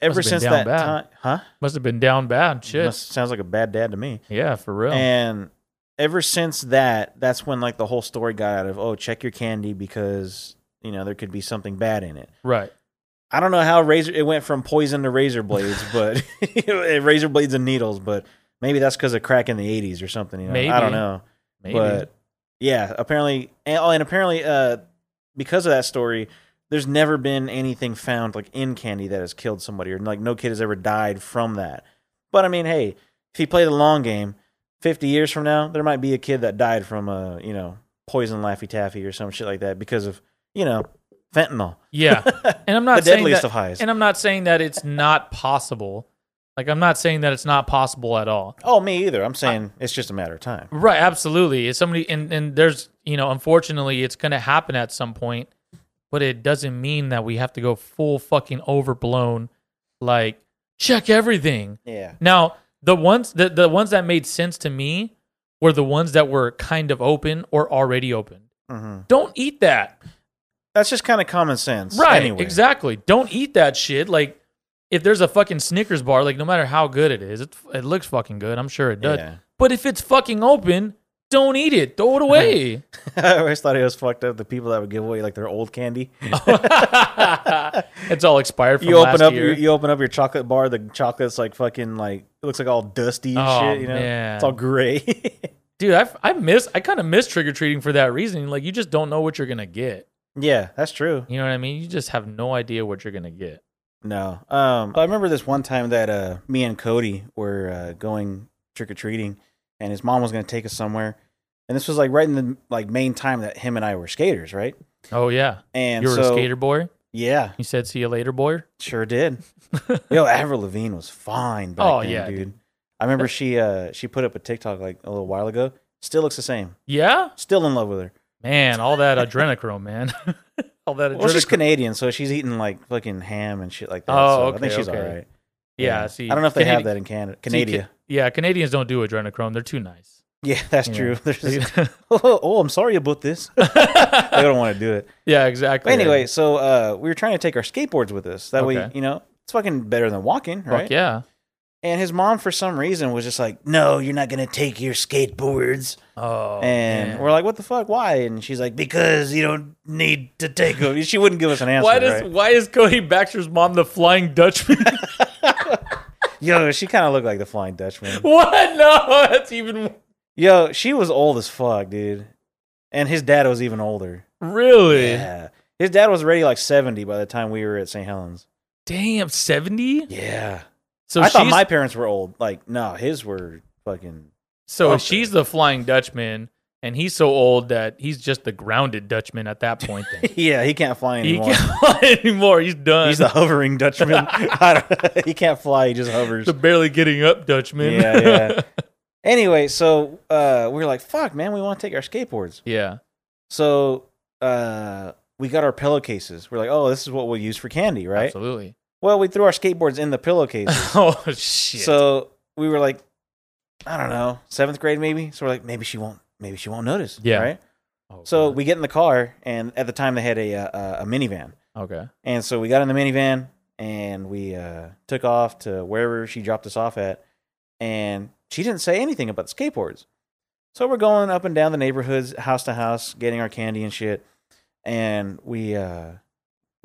ever since that bad. time, huh? must have been down bad. Shit. Must- sounds like a bad dad to me. yeah, for real. And ever since that, that's when like the whole story got out of oh, check your candy because you know there could be something bad in it. right. I don't know how razor it went from poison to razor blades, but razor blades and needles. But maybe that's because of crack in the '80s or something. You know? I don't know. Maybe. But yeah, apparently, and, oh, and apparently, uh, because of that story, there's never been anything found like in candy that has killed somebody, or like no kid has ever died from that. But I mean, hey, if you play the long game, 50 years from now, there might be a kid that died from a you know poison laffy taffy or some shit like that because of you know fentanyl. yeah. And I'm not the saying deadliest that, of highs. and I'm not saying that it's not possible. Like I'm not saying that it's not possible at all. oh, me either. I'm saying it's just a matter of time. Right, absolutely. It's somebody and, and there's you know, unfortunately it's gonna happen at some point, but it doesn't mean that we have to go full fucking overblown, like check everything. Yeah. Now, the ones the, the ones that made sense to me were the ones that were kind of open or already open. hmm Don't eat that. That's just kind of common sense. Right. Anyway. Exactly. Don't eat that shit. Like if there's a fucking Snickers bar, like no matter how good it is, it, it looks fucking good. I'm sure it does. Yeah. But if it's fucking open, don't eat it. Throw it away. I always thought it was fucked up. The people that would give away like their old candy. it's all expired from you open last up your, you open up your chocolate bar. The chocolate's like fucking like it looks like all dusty and Oh, shit. You know, man. it's all gray. Dude, I I miss I kind of miss trick or treating for that reason. Like you just don't know what you're gonna get. yeah, that's true. You know what I mean? You just have no idea what you're gonna get. No, um, I remember this one time that uh, me and Cody were uh, going trick or treating, and his mom was going to take us somewhere, and this was like right in the like main time that him and I were skaters, right? Oh yeah, And you were so, a skater boy. Yeah, You said see you later, boy. sure did. Yo, Avril Lavigne was fine back Oh, then, yeah, dude. dude. I remember she uh she put up a TikTok like a little while ago. Still looks the same. Yeah, Still in love with her. man, all that adrenochrome, man. all that Well, she's. Canadian, so she's eating like fucking ham and shit like that. Oh, so I think she's okay. all right. yeah, see, I don't know if they have that in Canada. Canada. Ca- yeah, Canadians don't do adrenochrome. They're too nice. yeah, that's Yeah. true. There's oh, oh, I'm sorry about this. I don't want to do it. yeah, exactly. But anyway, so uh, we were trying to take our skateboards with us. That way, you know, it's fucking better than walking, Fuck right? yeah. And his mom, for some reason, was just like, "No, you're not gonna take your skateboards." Oh, and man. we're like, "What the fuck? Why?" And she's like, "Because you don't need to take them." She wouldn't give us an answer. why does right? why is Cody Baxter's mom the Flying Dutchman? Yo, she kind of looked like the Flying Dutchman. what? No, that's even. Yo, she was old as fuck, dude. And his dad was even older. Really? Yeah. His dad was already like 70 by the time we were at St. Helens. Damn, 70? Yeah. So I thought my parents were old. Like, no, his were fucking. so she's the flying Dutchman and he's so old that he's just the grounded Dutchman at that point then. Yeah, he can't fly anymore. he can't fly anymore. He's done. He's the hovering Dutchman. He can't fly. He just hovers. the barely getting up Dutchman. Yeah, yeah. Anyway, so uh, we were like, "Fuck, man, we want to take our skateboards." yeah. So uh, we got our pillowcases. We're like, "Oh, this is what we'll use for candy, right?" Absolutely. Well, we threw our skateboards in the pillowcases. oh shit. so we were like, I don't know, seventh grade maybe. So we're like, maybe she won't. Maybe she won't notice. Yeah. Right. Oh, So God. we get in the car, and at the time they had a uh, a minivan, okay. and so we got in the minivan and we uh, took off to wherever she dropped us off at, and she didn't say anything about the skateboards. So we're going up and down the neighborhoods, house to house, getting our candy and shit, and we uh,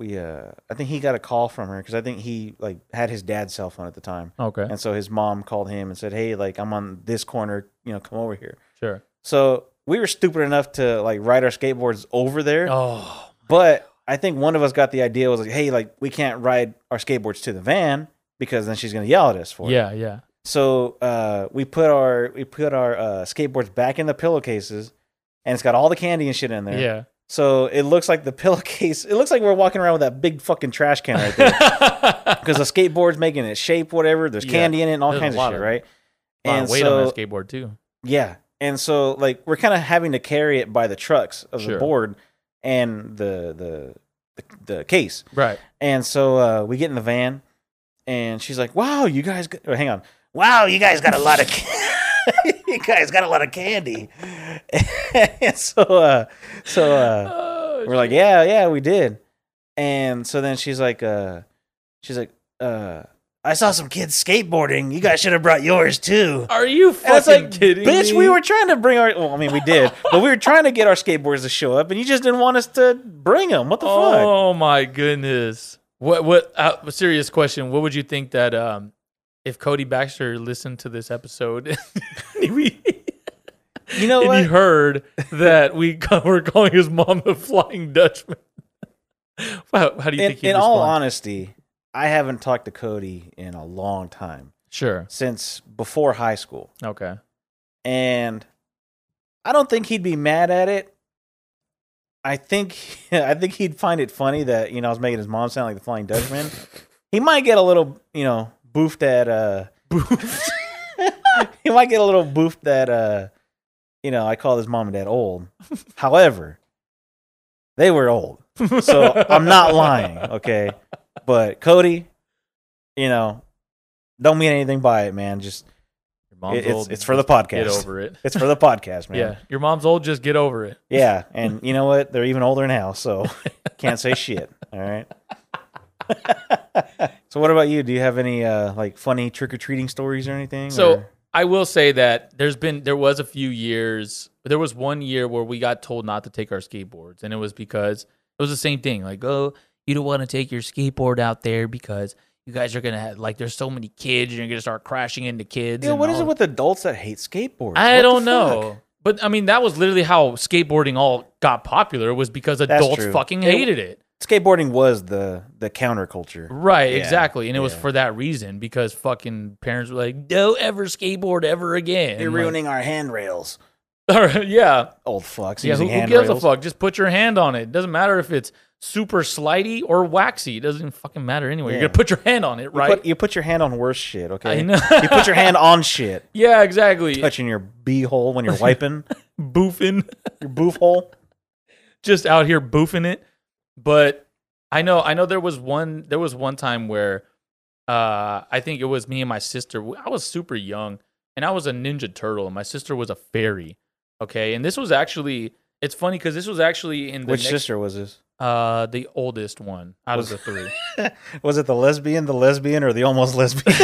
we uh, I think he got a call from her because I think he like had his dad's cell phone at the time, Okay. and so his mom called him and said, "Hey, like I'm on this corner, you know, come over here." Sure. So we were stupid enough to like ride our skateboards over there. Oh. But I think one of us got the idea was like, hey, like we can't ride our skateboards to the van because then she's gonna yell at us for it. Yeah, yeah. So uh, we put our we put our uh, skateboards back in the pillowcases, and it's got all the candy and shit in there. Yeah. So it looks like the pillowcase. It looks like we're walking around with that big fucking trash can right there because the skateboard's making it shape, whatever. There's Yeah. candy in it and all There's a kinds of lot shit, of- right? A lot and of weight so on that skateboard too. yeah. And so like we're kind of having to carry it by the trucks of Sure. the board and the the the, the case. Right. And so uh, we get in the van, and she's like, "Wow, you guys! Got, oh, hang on. Wow, you guys got a lot of you guys got a lot of candy." so uh, so uh, Oh, we're like, "Yeah, yeah, we did." And so then she's like, uh, she's like, uh, "I saw some kids skateboarding. You guys should have brought yours too." Are you And it's fucking like, kidding bitch, me? we were trying to bring our. Well, I mean, we did, but we were trying to get our skateboards to show up, and you just didn't want us to bring them. What the fuck? Oh my goodness. What what uh, a serious question. What would you think that um if Cody Baxter listened to this episode we, You know and what? he heard that we were calling his mom the Flying Dutchman? How, how do you in, think he'd in all honesty, I haven't talked to Cody in a long time Sure. since before high school, Okay. and I don't think he'd be mad at it. I think I think he'd find it funny that you know I was making his mom sound like the Flying Dutchman. he might get a little you know boofed at uh he might get a little boofed that uh you know I call his mom and dad old. However, they were old. So I'm not lying, okay? But Cody, you know, don't mean anything by it, man. Just Your mom's it- it's old. it's for the podcast. Get over it. It's for the podcast, man. Yeah. Your mom's old. Just get over it. Yeah, and you know what? They're even older now, so can't say shit. All right. so what about you? Do you have any uh like funny trick or treating stories or anything? So or- I will say that there's been there was a few years. There was one year where we got told not to take our skateboards, and it was because it was the same thing. Like, oh, you don't want to take your skateboard out there because you guys are gonna have like there's so many kids, and you're gonna start crashing into kids. yeah, and what is all- it with adults that hate skateboards? I What don't fuck? know. But I mean, that was literally how skateboarding all got popular was because adults true. fucking It- hated it. Skateboarding was the the counterculture. Right, Yeah, exactly. And it was for that reason because fucking parents were like, "Don't ever skateboard ever again." You're like, ruining our handrails. Yeah, Old fucks. yeah. Who, who gives a fuck? Just put your hand on it. Doesn't matter if it's super slidey or waxy. It doesn't fucking matter anyway. You're gonna put your hand on it, You right? put, you put your hand on worse shit, okay? I know. you put your hand on shit. yeah, exactly. Touching your bee hole when you're wiping. Boofing, your boof hole. just out here boofing it. But I know, I know. There was one. There was one time where uh, I think it was me and my sister. I was super young, and I was a Ninja Turtle, and my sister was a fairy. Okay, and this was actually. It's funny because this was actually in the Which next, sister was this? uh the oldest one out Was- of the three. Was it the lesbian, the lesbian, or the almost lesbian?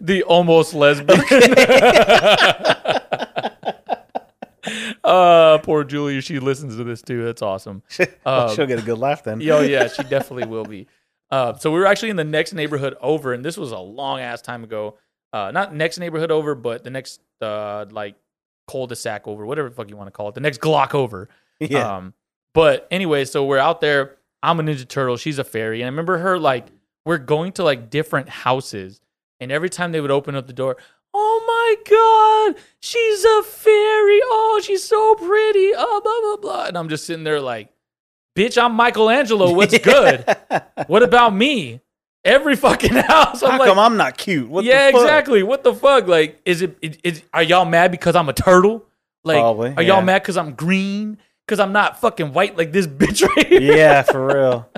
the almost lesbian. Uh, poor Julia. She listens to this too. That's awesome. Well, Um, She'll get a good laugh then. Oh yeah, she definitely will be. Uh, so we were actually in the next neighborhood over, and this was a long ass time ago. Uh, not next neighborhood over, but the next uh, like cul-de-sac over, whatever the fuck you want to call it, the next Glock over. Yeah. Um, but anyway, so we're out there. I'm a Ninja Turtle. She's a fairy. And I remember her like, we're going to like different houses. And every time they would open up the door, oh my God, she's a fairy. Oh, she's so pretty. Oh, blah, blah, blah. And I'm just sitting there like, bitch, I'm Michelangelo. What's good? What about me? Every fucking house. I'm How like, come I'm not cute? What yeah, the fuck? exactly. What the fuck? Like, is it? Is, is are y'all mad because I'm a turtle? Like, Probably, are y'all mad because I'm green? Because I'm not fucking white like this bitch right here, Yeah, for real.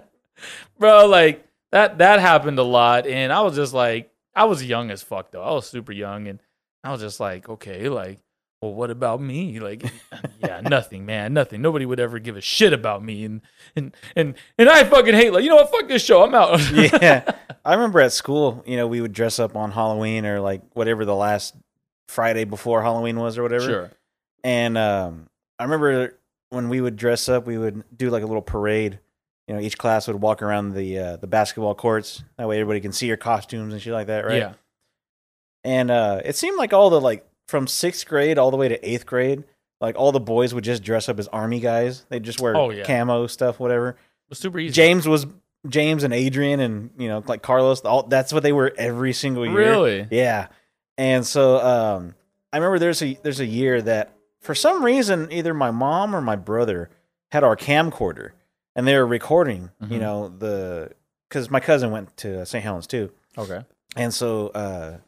bro. Like that. That happened a lot, and I was just like, I was young as fuck though. I was super young, and I was just like, okay, like, well, what about me? Like, yeah, nothing, man, nothing. Nobody would ever give a shit about me, and and and and I fucking hate. Like, you know what? Fuck this show. I'm out. yeah. I remember at school, you know, we would dress up on Halloween or like whatever the last Friday before Halloween was or whatever. sure. And um, I remember when we would dress up, we would do like a little parade. You know, each class would walk around the uh, the basketball courts. That way, everybody can see your costumes and shit like that, right? Yeah. And uh, it seemed like all the like from sixth grade all the way to eighth grade, like all the boys would just dress up as army guys. They'd just wear Oh, yeah. camo stuff, whatever. It was super easy. James was James and Adrian and you know like Carlos. All, that's what they were every single year. Really? Yeah. And so um, I remember there's a there's a year that for some reason either my mom or my brother had our camcorder and they were recording. You Mhm. know the because my cousin went to St. Helens too, Okay. and so uh,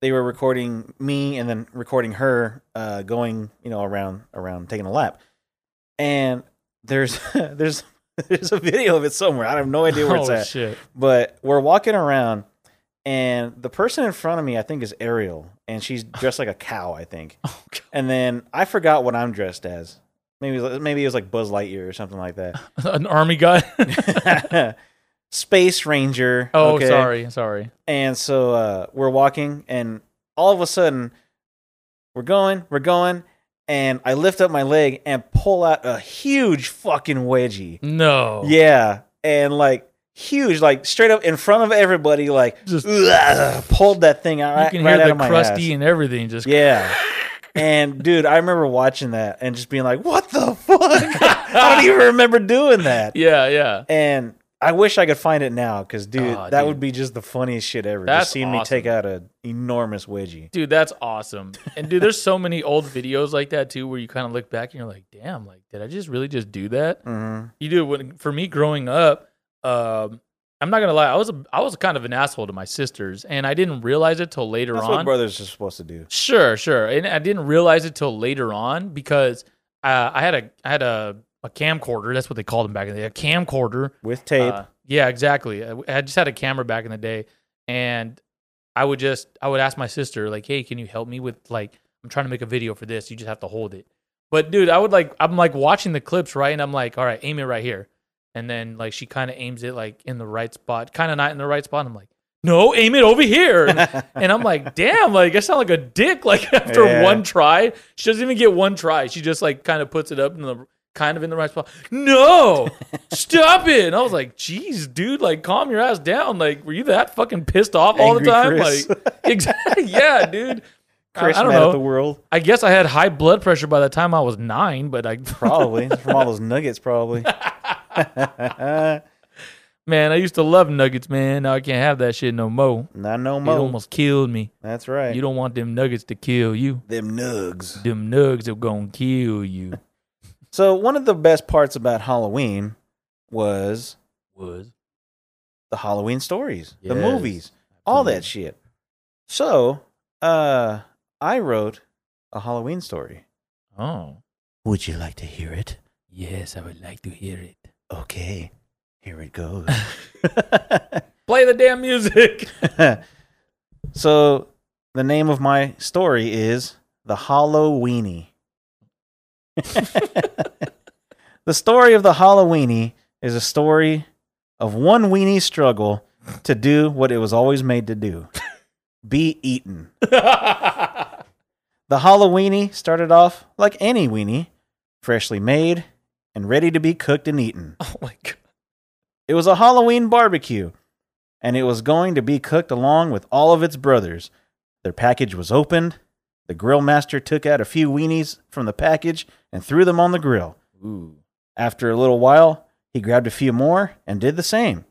they were recording me and then recording her uh, going you know around around taking a lap. And there's there's there's a video of it somewhere. I have no idea where it's oh at shit. but we're walking around and the person in front of me i think is ariel and she's dressed like a cow i think Oh, and then i forgot what i'm dressed as maybe it was- maybe it was like buzz lightyear or something like that. An army guy. space ranger oh, okay? sorry, sorry. and so uh, we're walking and all of a sudden we're going we're going and i lift up my leg and pull out a huge fucking wedgie No. Yeah, and like huge, like straight up in front of everybody, like Just- ugh, pulled that thing out You can right hear the crusty ass. and everything. Just Yeah, and dude, I remember watching that and just being like, "What the fuck?" I don't even remember doing that. yeah, yeah. And I wish I could find it now because, dude, that dude. would be just the funniest shit ever. That's just seeing me awesome. take out an enormous wedgie. Dude, that's awesome. And dude, there's so many old videos like that too, where you kind of look back and you're like, damn, like, did I just really just do that? hmm You do. When for me growing up, um, I'm not gonna lie, I was a, I was kind of an asshole to my sisters, and I didn't realize it till later That's on. what brothers are supposed to do. Sure, sure. And I didn't realize it till later on because uh, I had a I had a, a camcorder. That's what they called them back in the day. A camcorder. With tape, Uh, yeah, exactly. I, I just had a camera back in the day, and I would just I would ask my sister like, "Hey, can you help me with like I'm trying to make a video for this. You just have to hold it." But dude, I would like I'm like watching the clips right, and I'm like, "All right, aim it right here," and then like she kind of aims it like in the right spot, kind of not in the right spot. I'm like, "No, aim it over here." And, and I'm like, "Damn!" Like I sound like a dick. Like after Yeah. one try, she doesn't even get one try. She just like kind of puts it up in the kind of in the right spot. No, stop it! And I was like, "Jeez, dude, like calm your ass down. Like, were you that fucking pissed off all the time?" Chris. Like, exactly, yeah, dude. I- Chris I, don't know. the world. I guess I had high blood pressure by the time I was nine, but I Probably from all those nuggets, probably. man, I used to love nuggets, man. Now I can't have that shit no more. Not no more. It almost killed me. That's right. You don't want them nuggets to kill you. them nugs. Them nugs are gonna kill you. So one of the best parts about Halloween was Was the Halloween stories, the movies, all that shit. So, uh, I wrote a Halloween story. oh Would you like to hear it? yes, I would like to hear it. Okay, here it goes. Play the damn music. so, the name of my story is The Halloweenie. the story of the Halloweenie is a story of one weenie struggle to do what it was always made to do be eaten. The Halloweenie started off like any weenie, freshly made and ready to be cooked and eaten. oh my god. It was a Halloween barbecue, and it was going to be cooked along with all of its brothers. Their package was opened, the grill master took out a few weenies from the package and threw them on the grill. Ooh. After a little while, he grabbed a few more and did the same.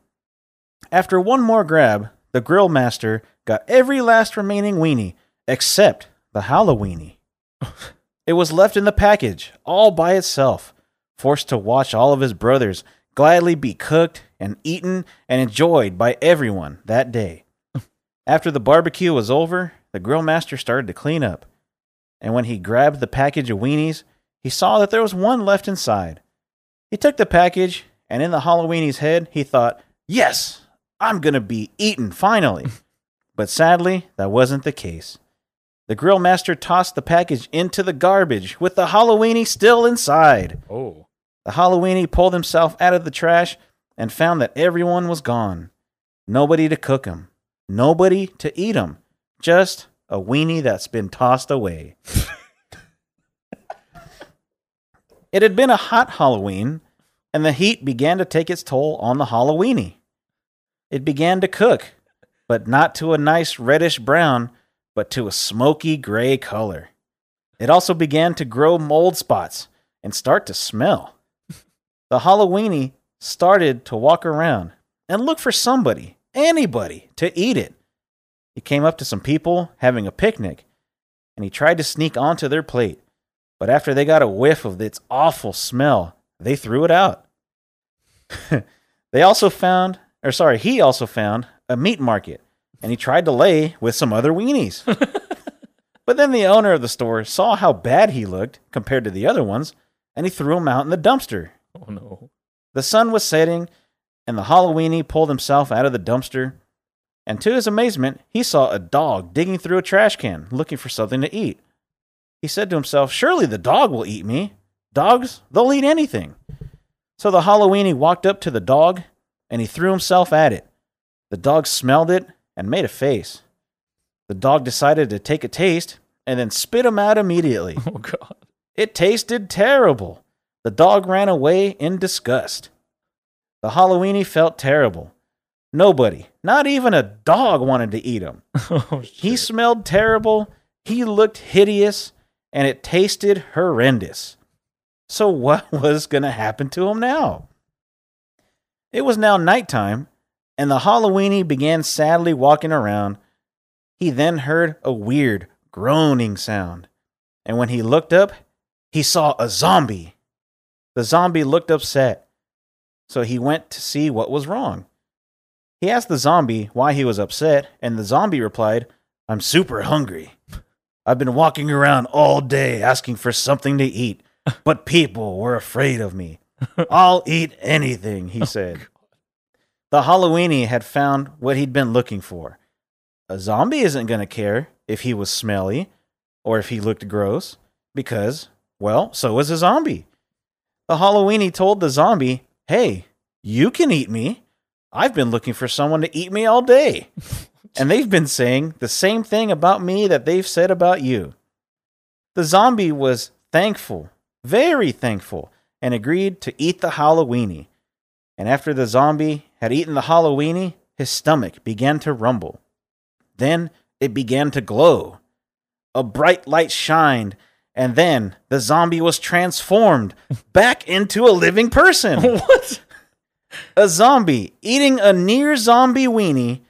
After one more grab, the grill master got every last remaining weenie except the Halloweenie. it was left in the package all by itself, forced to watch all of his brothers gladly be cooked and eaten and enjoyed by everyone that day. After the barbecue was over, the grill master started to clean up. And when he grabbed the package of weenies, he saw that there was one left inside. He took the package, and in the Halloweenie's head, he thought, Yes, I'm going to be eaten finally. but sadly, that wasn't the case. The grill master tossed the package into the garbage with the Halloweenie still inside. Oh. The Halloweenie pulled himself out of the trash and found that everyone was gone. Nobody to cook him, nobody to eat him, just a weenie that's been tossed away. it had been a hot Halloween, and the heat began to take its toll on the Halloweenie. It began to cook, but not to a nice reddish brown, but to a smoky gray color. It also began to grow mold spots and start to smell. The Halloweenie started to walk around and look for somebody, anybody, to eat it. He came up to some people having a picnic and he tried to sneak onto their plate. But after they got a whiff of its awful smell, they threw it out. they also found, or sorry, he also found a meat market and he tried to lay with some other weenies. but then the owner of the store saw how bad he looked compared to the other ones and he threw him out in the dumpster. Oh no. The sun was setting, and the Halloweeny pulled himself out of the dumpster. And to his amazement, he saw a dog digging through a trash can looking for something to eat. He said to himself, Surely the dog will eat me. Dogs, they'll eat anything. So the Halloweeny walked up to the dog and he threw himself at it. The dog smelled it and made a face. The dog decided to take a taste and then spit him out immediately. Oh god. It tasted terrible. The dog ran away in disgust. The Halloweeny felt terrible. Nobody, not even a dog, wanted to eat him. Oh He smelled terrible, he looked hideous, and it tasted horrendous. So, what was going to happen to him now? It was now nighttime, and the Halloweeny began sadly walking around. He then heard a weird groaning sound, and when he looked up, he saw a zombie. The zombie looked upset, so he went to see what was wrong. He asked the zombie why he was upset, and the zombie replied, I'm super hungry. I've been walking around all day asking for something to eat, but people were afraid of me. I'll eat anything, he oh, said. The Halloweenie had found what he'd been looking for. A zombie isn't going to care if he was smelly or if he looked gross, because, well, so is a zombie. The Halloweeny told the zombie, Hey, you can eat me. I've been looking for someone to eat me all day. and they've been saying the same thing about me that they've said about you. The zombie was thankful, very thankful, and agreed to eat the Halloweeny. And after the zombie had eaten the Halloweeny, his stomach began to rumble. Then it began to glow. A bright light shined, and then the zombie was transformed back into a living person what? a zombie eating a near zombie weenie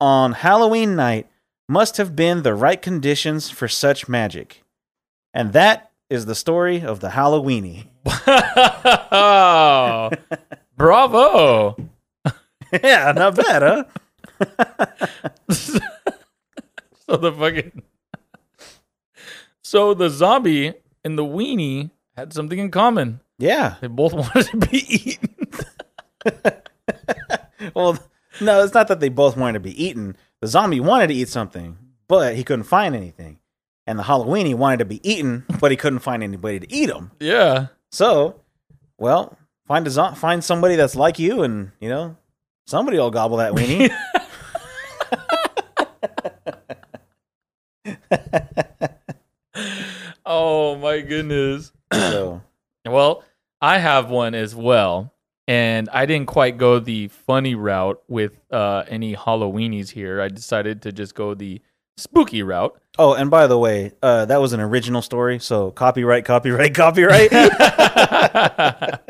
on Halloween night must have been the right conditions for such magic. And that is the story of the Halloweenie. oh, bravo. yeah, not bad, huh? So the fucking So the zombie and the weenie had something in common. Yeah. They both wanted to be eaten. Well, no, it's not that they both wanted to be eaten. The zombie wanted to eat something, but he couldn't find anything. And the Halloweenie wanted to be eaten, but he couldn't find anybody to eat him. yeah. So, well, find a zo- find somebody that's like you, and you know, somebody will gobble that weenie. Oh my goodness. so, Well, I have one as well, and I didn't quite go the funny route with uh, any Halloweenies here. I decided to just go the spooky route. Oh, and by the way, uh, that was an original story, so copyright, copyright, copyright.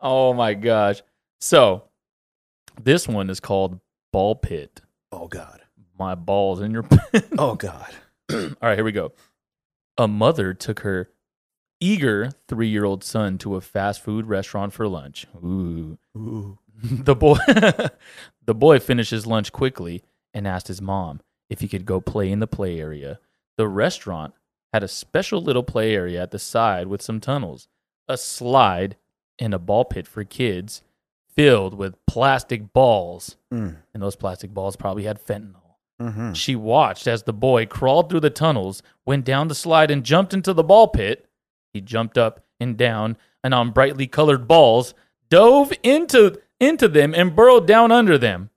oh my gosh. So, this one is called Ball Pit. oh God. My balls in your pit. Oh God. All right, here we go. A mother took her eager three year old son to a fast food restaurant for lunch. Ooh. Ooh. the boy the boy finished his lunch quickly and asked his mom if he could go play in the play area. The restaurant had a special little play area at the side with some tunnels, a slide, and a ball pit for kids filled with plastic balls. Mm. And those plastic balls probably had fentanyl. Mm-hmm. She watched as the boy crawled through the tunnels, went down the slide, and jumped into the ball pit. He jumped up and down and on brightly colored balls, dove into into them and burrowed down under them.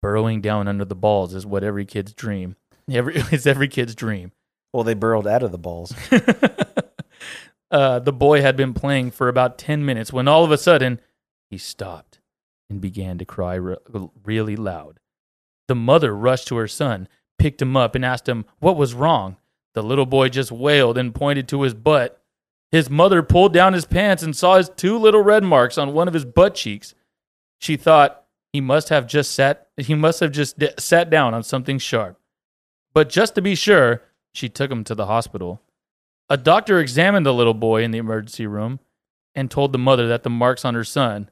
Burrowing down under the balls is what every kid's dream. Every it's every kid's dream. Well, they burrowed out of the balls. uh, the boy had been playing for about 10 minutes when all of a sudden he stopped and began to cry re- really loud. The mother rushed to her son, picked him up, and asked him what was wrong. The little boy just wailed and pointed to his butt. His mother pulled down his pants and saw his two little red marks on one of his butt cheeks. She thought he must have just sat he must have just d- sat down on something sharp. But just to be sure, she took him to the hospital. A doctor examined the little boy in the emergency room and told the mother that the marks on her son's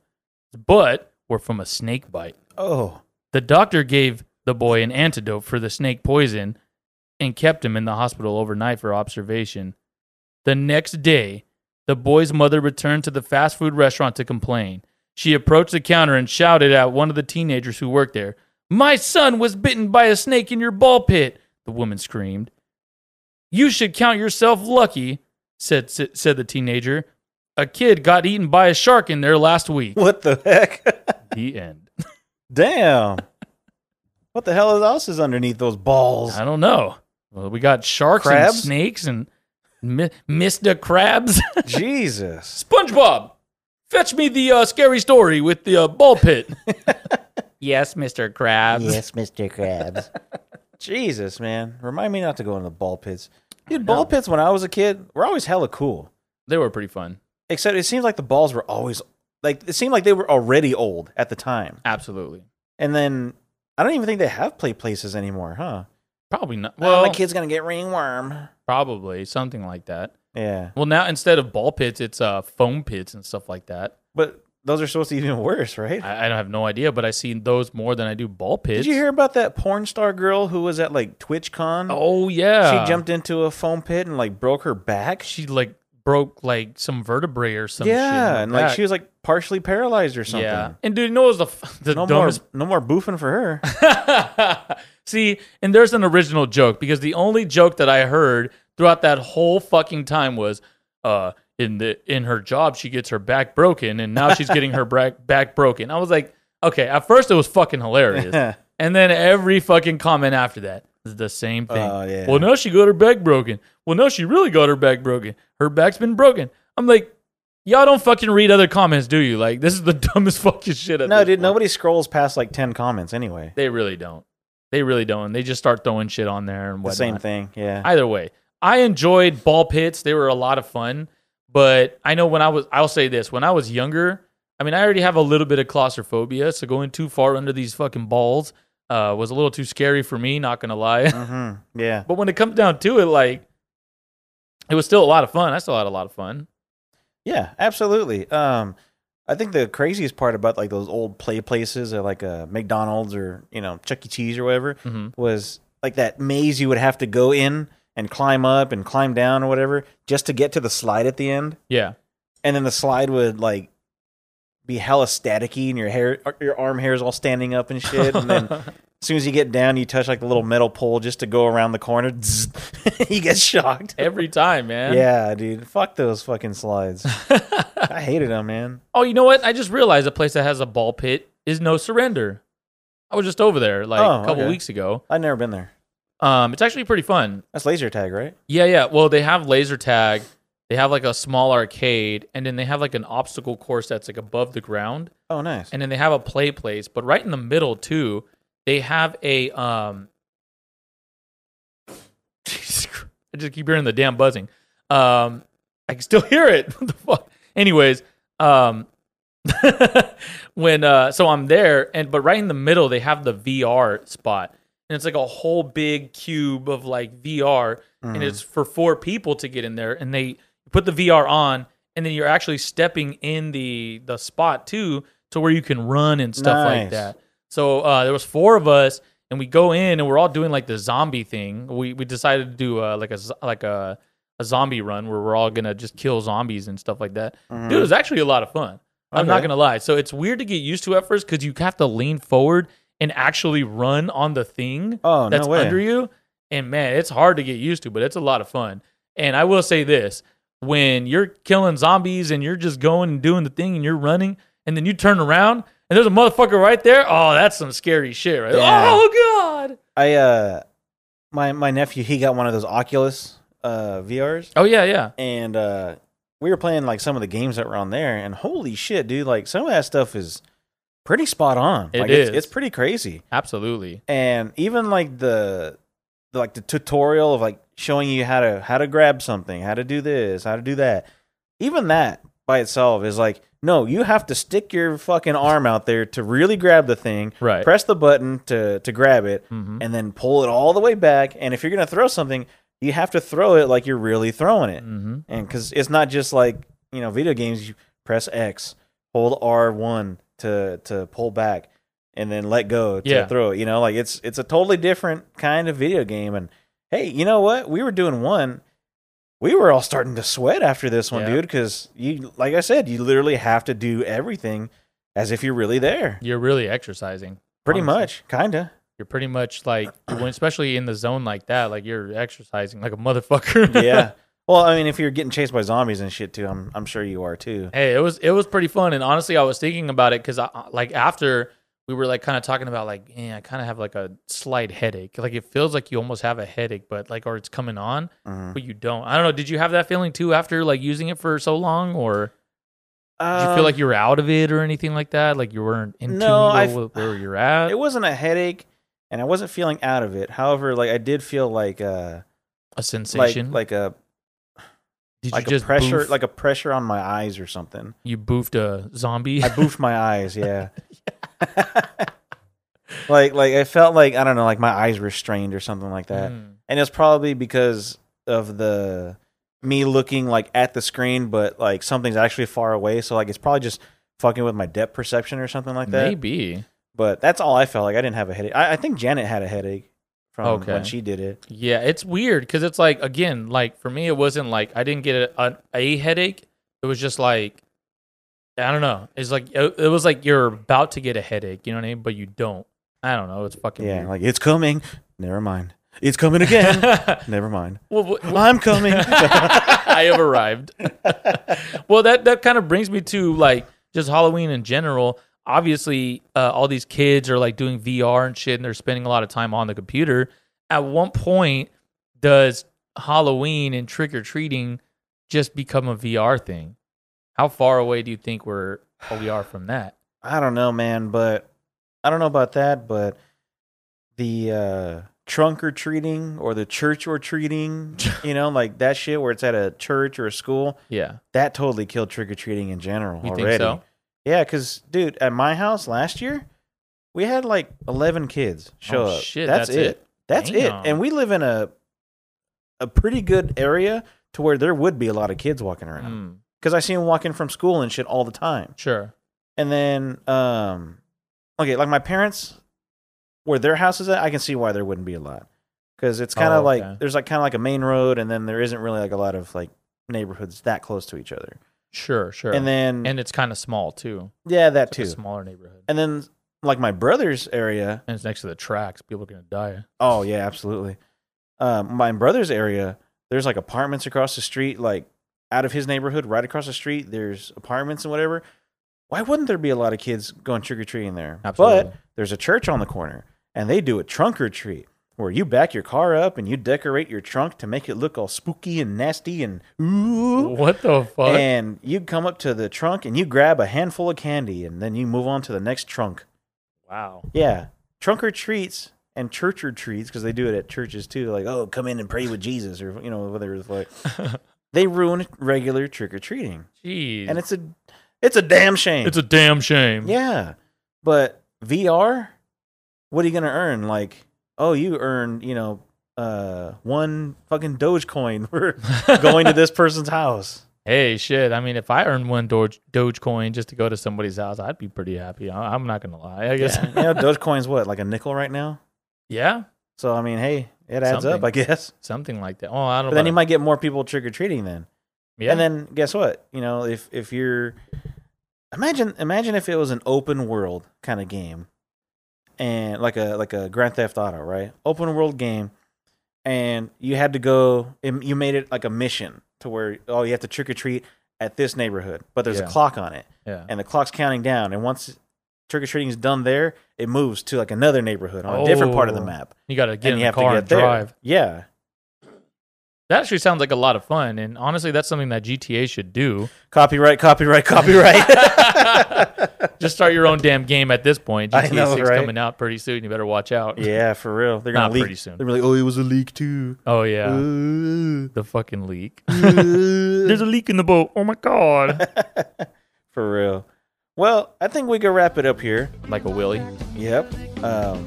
butt were from a snake bite. Oh. The doctor gave the boy an antidote for the snake poison and kept him in the hospital overnight for observation. The next day, the boy's mother returned to the fast food restaurant to complain. She approached the counter and shouted at one of the teenagers who worked there, My son was bitten by a snake in your ball pit, the woman screamed. You should count yourself lucky, said, said the teenager. A kid got eaten by a shark in there last week. What the heck? The end. Damn. What the hell else is underneath those balls? I don't know. Well, we got sharks Crabs? and snakes and mi- Mr. Krabs. Jesus. SpongeBob, fetch me the uh, scary story with the uh, ball pit. yes, Mr. Krabs. Yes, Mr. Krabs. Jesus, man. Remind me not to go in the ball pits. Dude, ball pits when I was a kid were always hella cool. They were pretty fun. Except it seems like the balls were always like it seemed like they were already old at the time. Absolutely. And then I don't even think they have play places anymore, huh? Probably not. Well, Well, my kid's gonna get ringworm. probably something like that. Yeah, Well, now instead of ball pits, it's uh, foam pits and stuff like that. but those are supposed to be even worse, right? I, I don't have no idea, but I seen those more than I do ball pits. Did you hear about that porn star girl who was at like TwitchCon? Oh yeah, she jumped into a foam pit and like broke her back. She like broke like some vertebrae or some yeah, her and like she was like partially paralyzed or something. Yeah, and dude, you know what was the the No dumbest more, no more boofing for her. See, and there's an original joke because the only joke that I heard throughout that whole fucking time was, uh, in the in her job she gets her back broken and now she's getting her back back broken. I was like, okay, at first it was fucking hilarious, and then every fucking comment after that the same thing. Oh, yeah. Well, no, she got her back broken. Well, no, she really got her back broken. Her back's been broken. I'm like. Y'all don't fucking read other comments, do you? Like this is the dumbest fucking shit. No, dude, point. nobody scrolls past like ten comments anyway. They really don't. They really don't. They just start throwing shit on there and The same thing, yeah. Either way, I enjoyed ball pits. They were a lot of fun. But I know when I was, I'll say this: when I was younger, I mean, I already have a little bit of claustrophobia, so going too far under these fucking balls uh, was a little too scary for me. Not gonna lie. hmm Yeah, but when it comes down to it, like, it was still a lot of fun. I still had a lot of fun. yeah, absolutely. Um, I think the craziest part about like those old play places, or like a McDonald's or you know Chuck E. Cheese or whatever, Mhm. was like that maze you would have to go in and climb up and climb down or whatever just to get to the slide at the end, Yeah, and then the slide would like be hella staticky and your hair, your arm hairs all standing up and shit, and then. As soon as you get down, you touch like the little metal pole just to go around the corner. you get shocked. every time, man. Yeah, dude. Fuck those fucking slides. I hated them, man. Oh, you know what? I just realized a place that has a ball pit is No Surrender. I was just over there like Oh, a couple okay. weeks ago. I've never been there. Um, it's actually pretty fun. That's laser tag, right? Yeah, yeah. Well, they have laser tag. They have like a small arcade, and then they have like an obstacle course that's like above the ground, Oh, nice. and then they have a play place. But right in the middle too, they have a um, I just keep hearing the damn buzzing. Um, I can still hear it. what the fuck? Anyways, um, when uh, so I'm there, and but right in the middle they have the VR spot, and it's like a whole big cube of like VR, and it's for four people to get in there, and they put the VR on, and then you're actually stepping in the the spot too, to where you can run and stuff like that. So uh, there was four of us, and we go in, and we're all doing like the zombie thing. We we decided to do uh, like a like a a zombie run where we're all gonna just kill zombies and stuff like that. Dude, it was actually a lot of fun. I'm not gonna lie. So it's weird to get used to at first because you have to lean forward and actually run on the thing Oh, that's way. under you. And man, it's hard to get used to, but it's a lot of fun. And I will say this: when you're killing zombies and you're just going and doing the thing and you're running, and then you turn around and there's a motherfucker right there. Oh, that's some scary shit, right? Yeah. Oh god. I uh, my my nephew he got one of those Oculus uh VRs, Oh yeah, yeah. and uh, we were playing like some of the games that were on there, and holy shit, dude! Like some of that stuff is pretty spot on. It like, It's, is. it's pretty crazy, Absolutely. and even like the like the tutorial of like showing you how to how to grab something, how to do this, how to do that. Even that by itself is like, no, you have to stick your fucking arm out there to really grab the thing, Right. press the button to to grab it, Mhm. and then pull it all the way back. And if you're gonna throw something, you have to throw it like you're really throwing it, Mhm. and because it's not just like you know video games. You press X, hold R one to to pull back, and then let go to Yeah. throw it. You know, like it's it's a totally different kind of video game. And hey, you know what? We were doing one. We were all starting to sweat after this one, Yeah. dude, because you, like I said, you literally have to do everything as if you're really there. You're really exercising. Pretty honestly. much, kinda. You're pretty much like, when, especially in the zone like that, like you're exercising like a motherfucker. yeah. Well, I mean, if you're getting chased by zombies and shit too, I'm I'm sure you are too. hey, it was it was pretty fun, and honestly, I was thinking about it because I like after we were like kind of talking about like, yeah, I kind of have like a slight headache. Like it feels like you almost have a headache, but like or it's coming on, Mhm. but you don't. I don't know. Did you have that feeling too after like using it for so long, or did you feel Um, like you were out of it or anything like that? Like you weren't in No, tune with where you're at. it wasn't a headache, and I wasn't feeling out of it. However, like I did feel like uh a sensation. like a did like you a just pressure boof- like a pressure on my eyes or something. you boofed a zombie? I boofed my eyes, yeah. like like I felt like I don't know, like my eyes were strained or something like that. Mm. and it's probably because of the me looking like at the screen but like something's actually far away so like it's probably just fucking with my depth perception or something like that Maybe. but that's all i felt like i didn't have a headache i, I think janet had a headache from Okay. when she did it Yeah, it's weird because it's like again, like for me, it wasn't like I didn't get a, a, a headache. It was just like I don't know. It's like it, it was like you're about to get a headache, you know what I mean? But you don't. I don't know. It's fucking yeah weird. like it's coming never mind it's coming again never mind well, i'm coming I have arrived. well, that that kind of brings me to like just Halloween in general. Obviously, uh, all these kids are like doing VR and shit, and they're spending a lot of time on the computer. At one point, does Halloween and trick or treating just become a VR thing? How far away do you think we're we are from that? i don't know man but i don't know about that but the uh trunk or treating or the church or treating you know like that shit where it's at a church or a school Yeah, that totally killed trick or treating in general you already. think so? Yeah, because dude, at my house last year, we had like eleven kids show Oh, up. shit, that's, that's it. it? That's it. And we live in a a pretty good area to where there would be a lot of kids walking around Mm, because I see them walking from school and shit all the time. sure. And then, um, okay, like my parents, where their house is at, I can see why there wouldn't be a lot because it's kind of Oh, okay. like there's like kind of like a main road, and then there isn't really like a lot of like neighborhoods that close to each other. Sure, sure. And then, and it's kind of small too. yeah, that It's like too. a smaller neighborhood. And then like my brother's area. and it's next to the tracks. People are gonna die. Oh yeah, absolutely. Um, my brother's area, there's like apartments across the street, like out of his neighborhood, right across the street. There's apartments and whatever. Why wouldn't there be a lot of kids going trick or treating there? Absolutely. But there's a church on the corner, and they do a trunk or treat where you back your car up and you decorate your trunk to make it look all spooky and nasty and ooh. What the fuck? And you come up to the trunk and you grab a handful of candy, and then you move on to the next trunk. wow. Yeah. Trunk or treats and church or treats because they do it at churches too. Like, oh, come in and pray with Jesus, or you know, whether it's like they ruin regular trick or treating, Jeez. and it's a it's a damn shame. it's a damn shame. yeah, but VR, what are you gonna earn? Like, oh, you earn you know uh one fucking Dogecoin for going to this person's house. Hey, shit. I mean, if I earned one Doge Dogecoin just to go to somebody's house, I'd be pretty happy. I- I'm not gonna lie. I guess. Yeah, yeah Dogecoin's what like a nickel right now. yeah, So I mean, hey, it adds Something. up, I guess. something like that. Oh, I don't know. Then you might get more people trick or treating then. yeah. And then guess what? You know, if if you're imagine imagine if it was an open world kind of game, and like a like a Grand Theft Auto, right? Open world game, and you had to go. You made it like a mission to where oh you have to trick or treat at this neighborhood, but there's Yeah. a clock on it, yeah. and the clock's counting down, and once trick or treating is done there, it moves to like another neighborhood on a different part of the Oh. map, You got to get and in you the have car to get and there. drive. Yeah, That actually sounds like a lot of fun. And honestly, that's something that GTA should do. copyright, copyright, copyright. Just start your own damn game at this point. I GTA know, 6 right? coming out pretty soon. You better watch out. yeah, for real. They're gonna Not leak. pretty soon. They're like, oh, it was a leak too. Oh, yeah. Ooh. the fucking leak. There's a leak in the boat. Oh, my God. For real. Well, I think we can wrap it up here. like a willy. Yep. Um,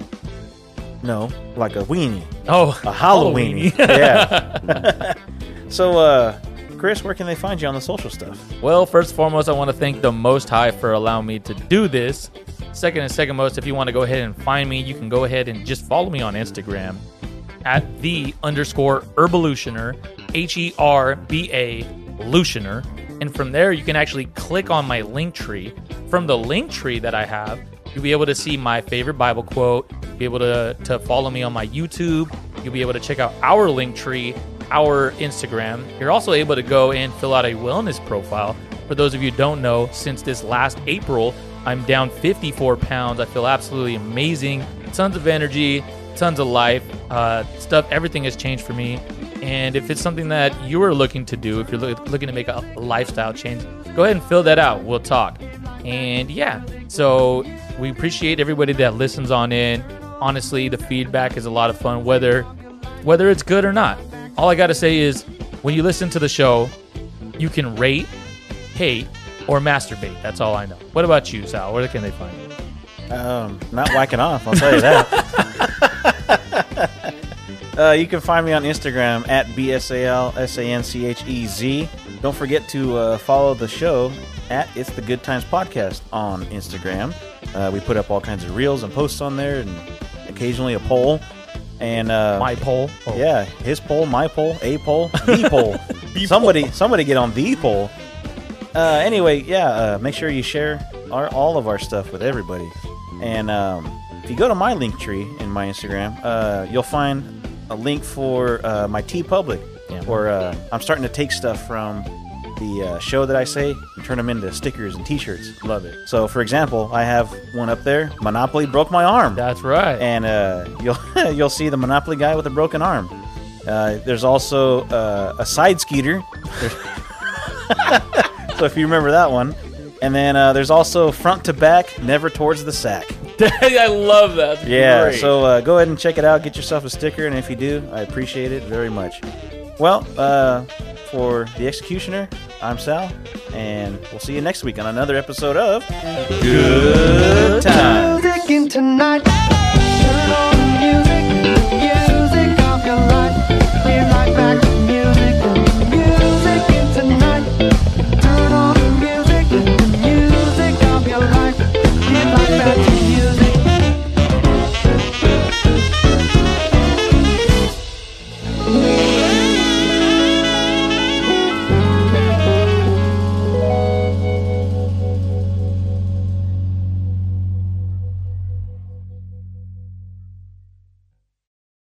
no, like a weenie, Oh, a Halloweeny. Halloweeny. yeah. so, uh, Chris, where can they find you on the social stuff? Well, first and foremost, I want to thank the Most High for allowing me to do this. Second and second most, if you want to go ahead and find me, you can go ahead and just follow me on Instagram at the underscore Herbalutioner, H E R B A Lutioner. And from there, you can actually click on my link tree. From the link tree that I have, you'll be able to see my favorite Bible quote, be able to, to follow me on my YouTube. You'll be able to check out our link tree, our Instagram. You're also able to go and fill out a wellness profile. For those of you don't know, since this last April, I'm down 54 pounds. I feel absolutely amazing. Tons of energy, tons of life. Uh, stuff, everything has changed for me. And if it's something that you are looking to do, if you're loo- looking to make a lifestyle change, go ahead and fill that out. We'll talk. And yeah, so we appreciate everybody that listens on in. Honestly, the feedback is a lot of fun, whether whether it's good or not. All I gotta say is, when you listen to the show, you can rate, hate, or masturbate. That's all I know. What about you, Sal? Where can they find you? Um, not whacking off, I'll tell you that. uh, you can find me on Instagram at BSALSANCHEZ. E Don't forget to uh, follow the show at It's the Good Times Podcast on Instagram. Uh, we put up all kinds of reels and posts on there and occasionally a poll. And uh, My poll. Oh, yeah, his poll, my poll, a poll, the poll. somebody, somebody get on the poll. Uh, anyway, yeah, uh, make sure you share our all of our stuff with everybody. And um, if you go to my link tree in my Instagram, uh, you'll find a link for uh, my TeePublic, Yeah. uh, I'm starting to take stuff from the uh, show that I say and turn them into stickers and T-shirts. Love it. So, for example, I have one up there. Monopoly broke my arm That's right. and uh, you'll you'll see the Monopoly guy with a broken arm. Uh, there's also uh, a side skeeter. There's- so if you remember that one, and then uh, there's also front to back, never towards the sack. I love that. That's Yeah. great. So uh, go ahead and check it out. Get yourself a sticker, and if you do, I appreciate it very much. Well, uh, for the executioner, I'm Sal, and we'll see you next week on another episode of Good Time. Tonight.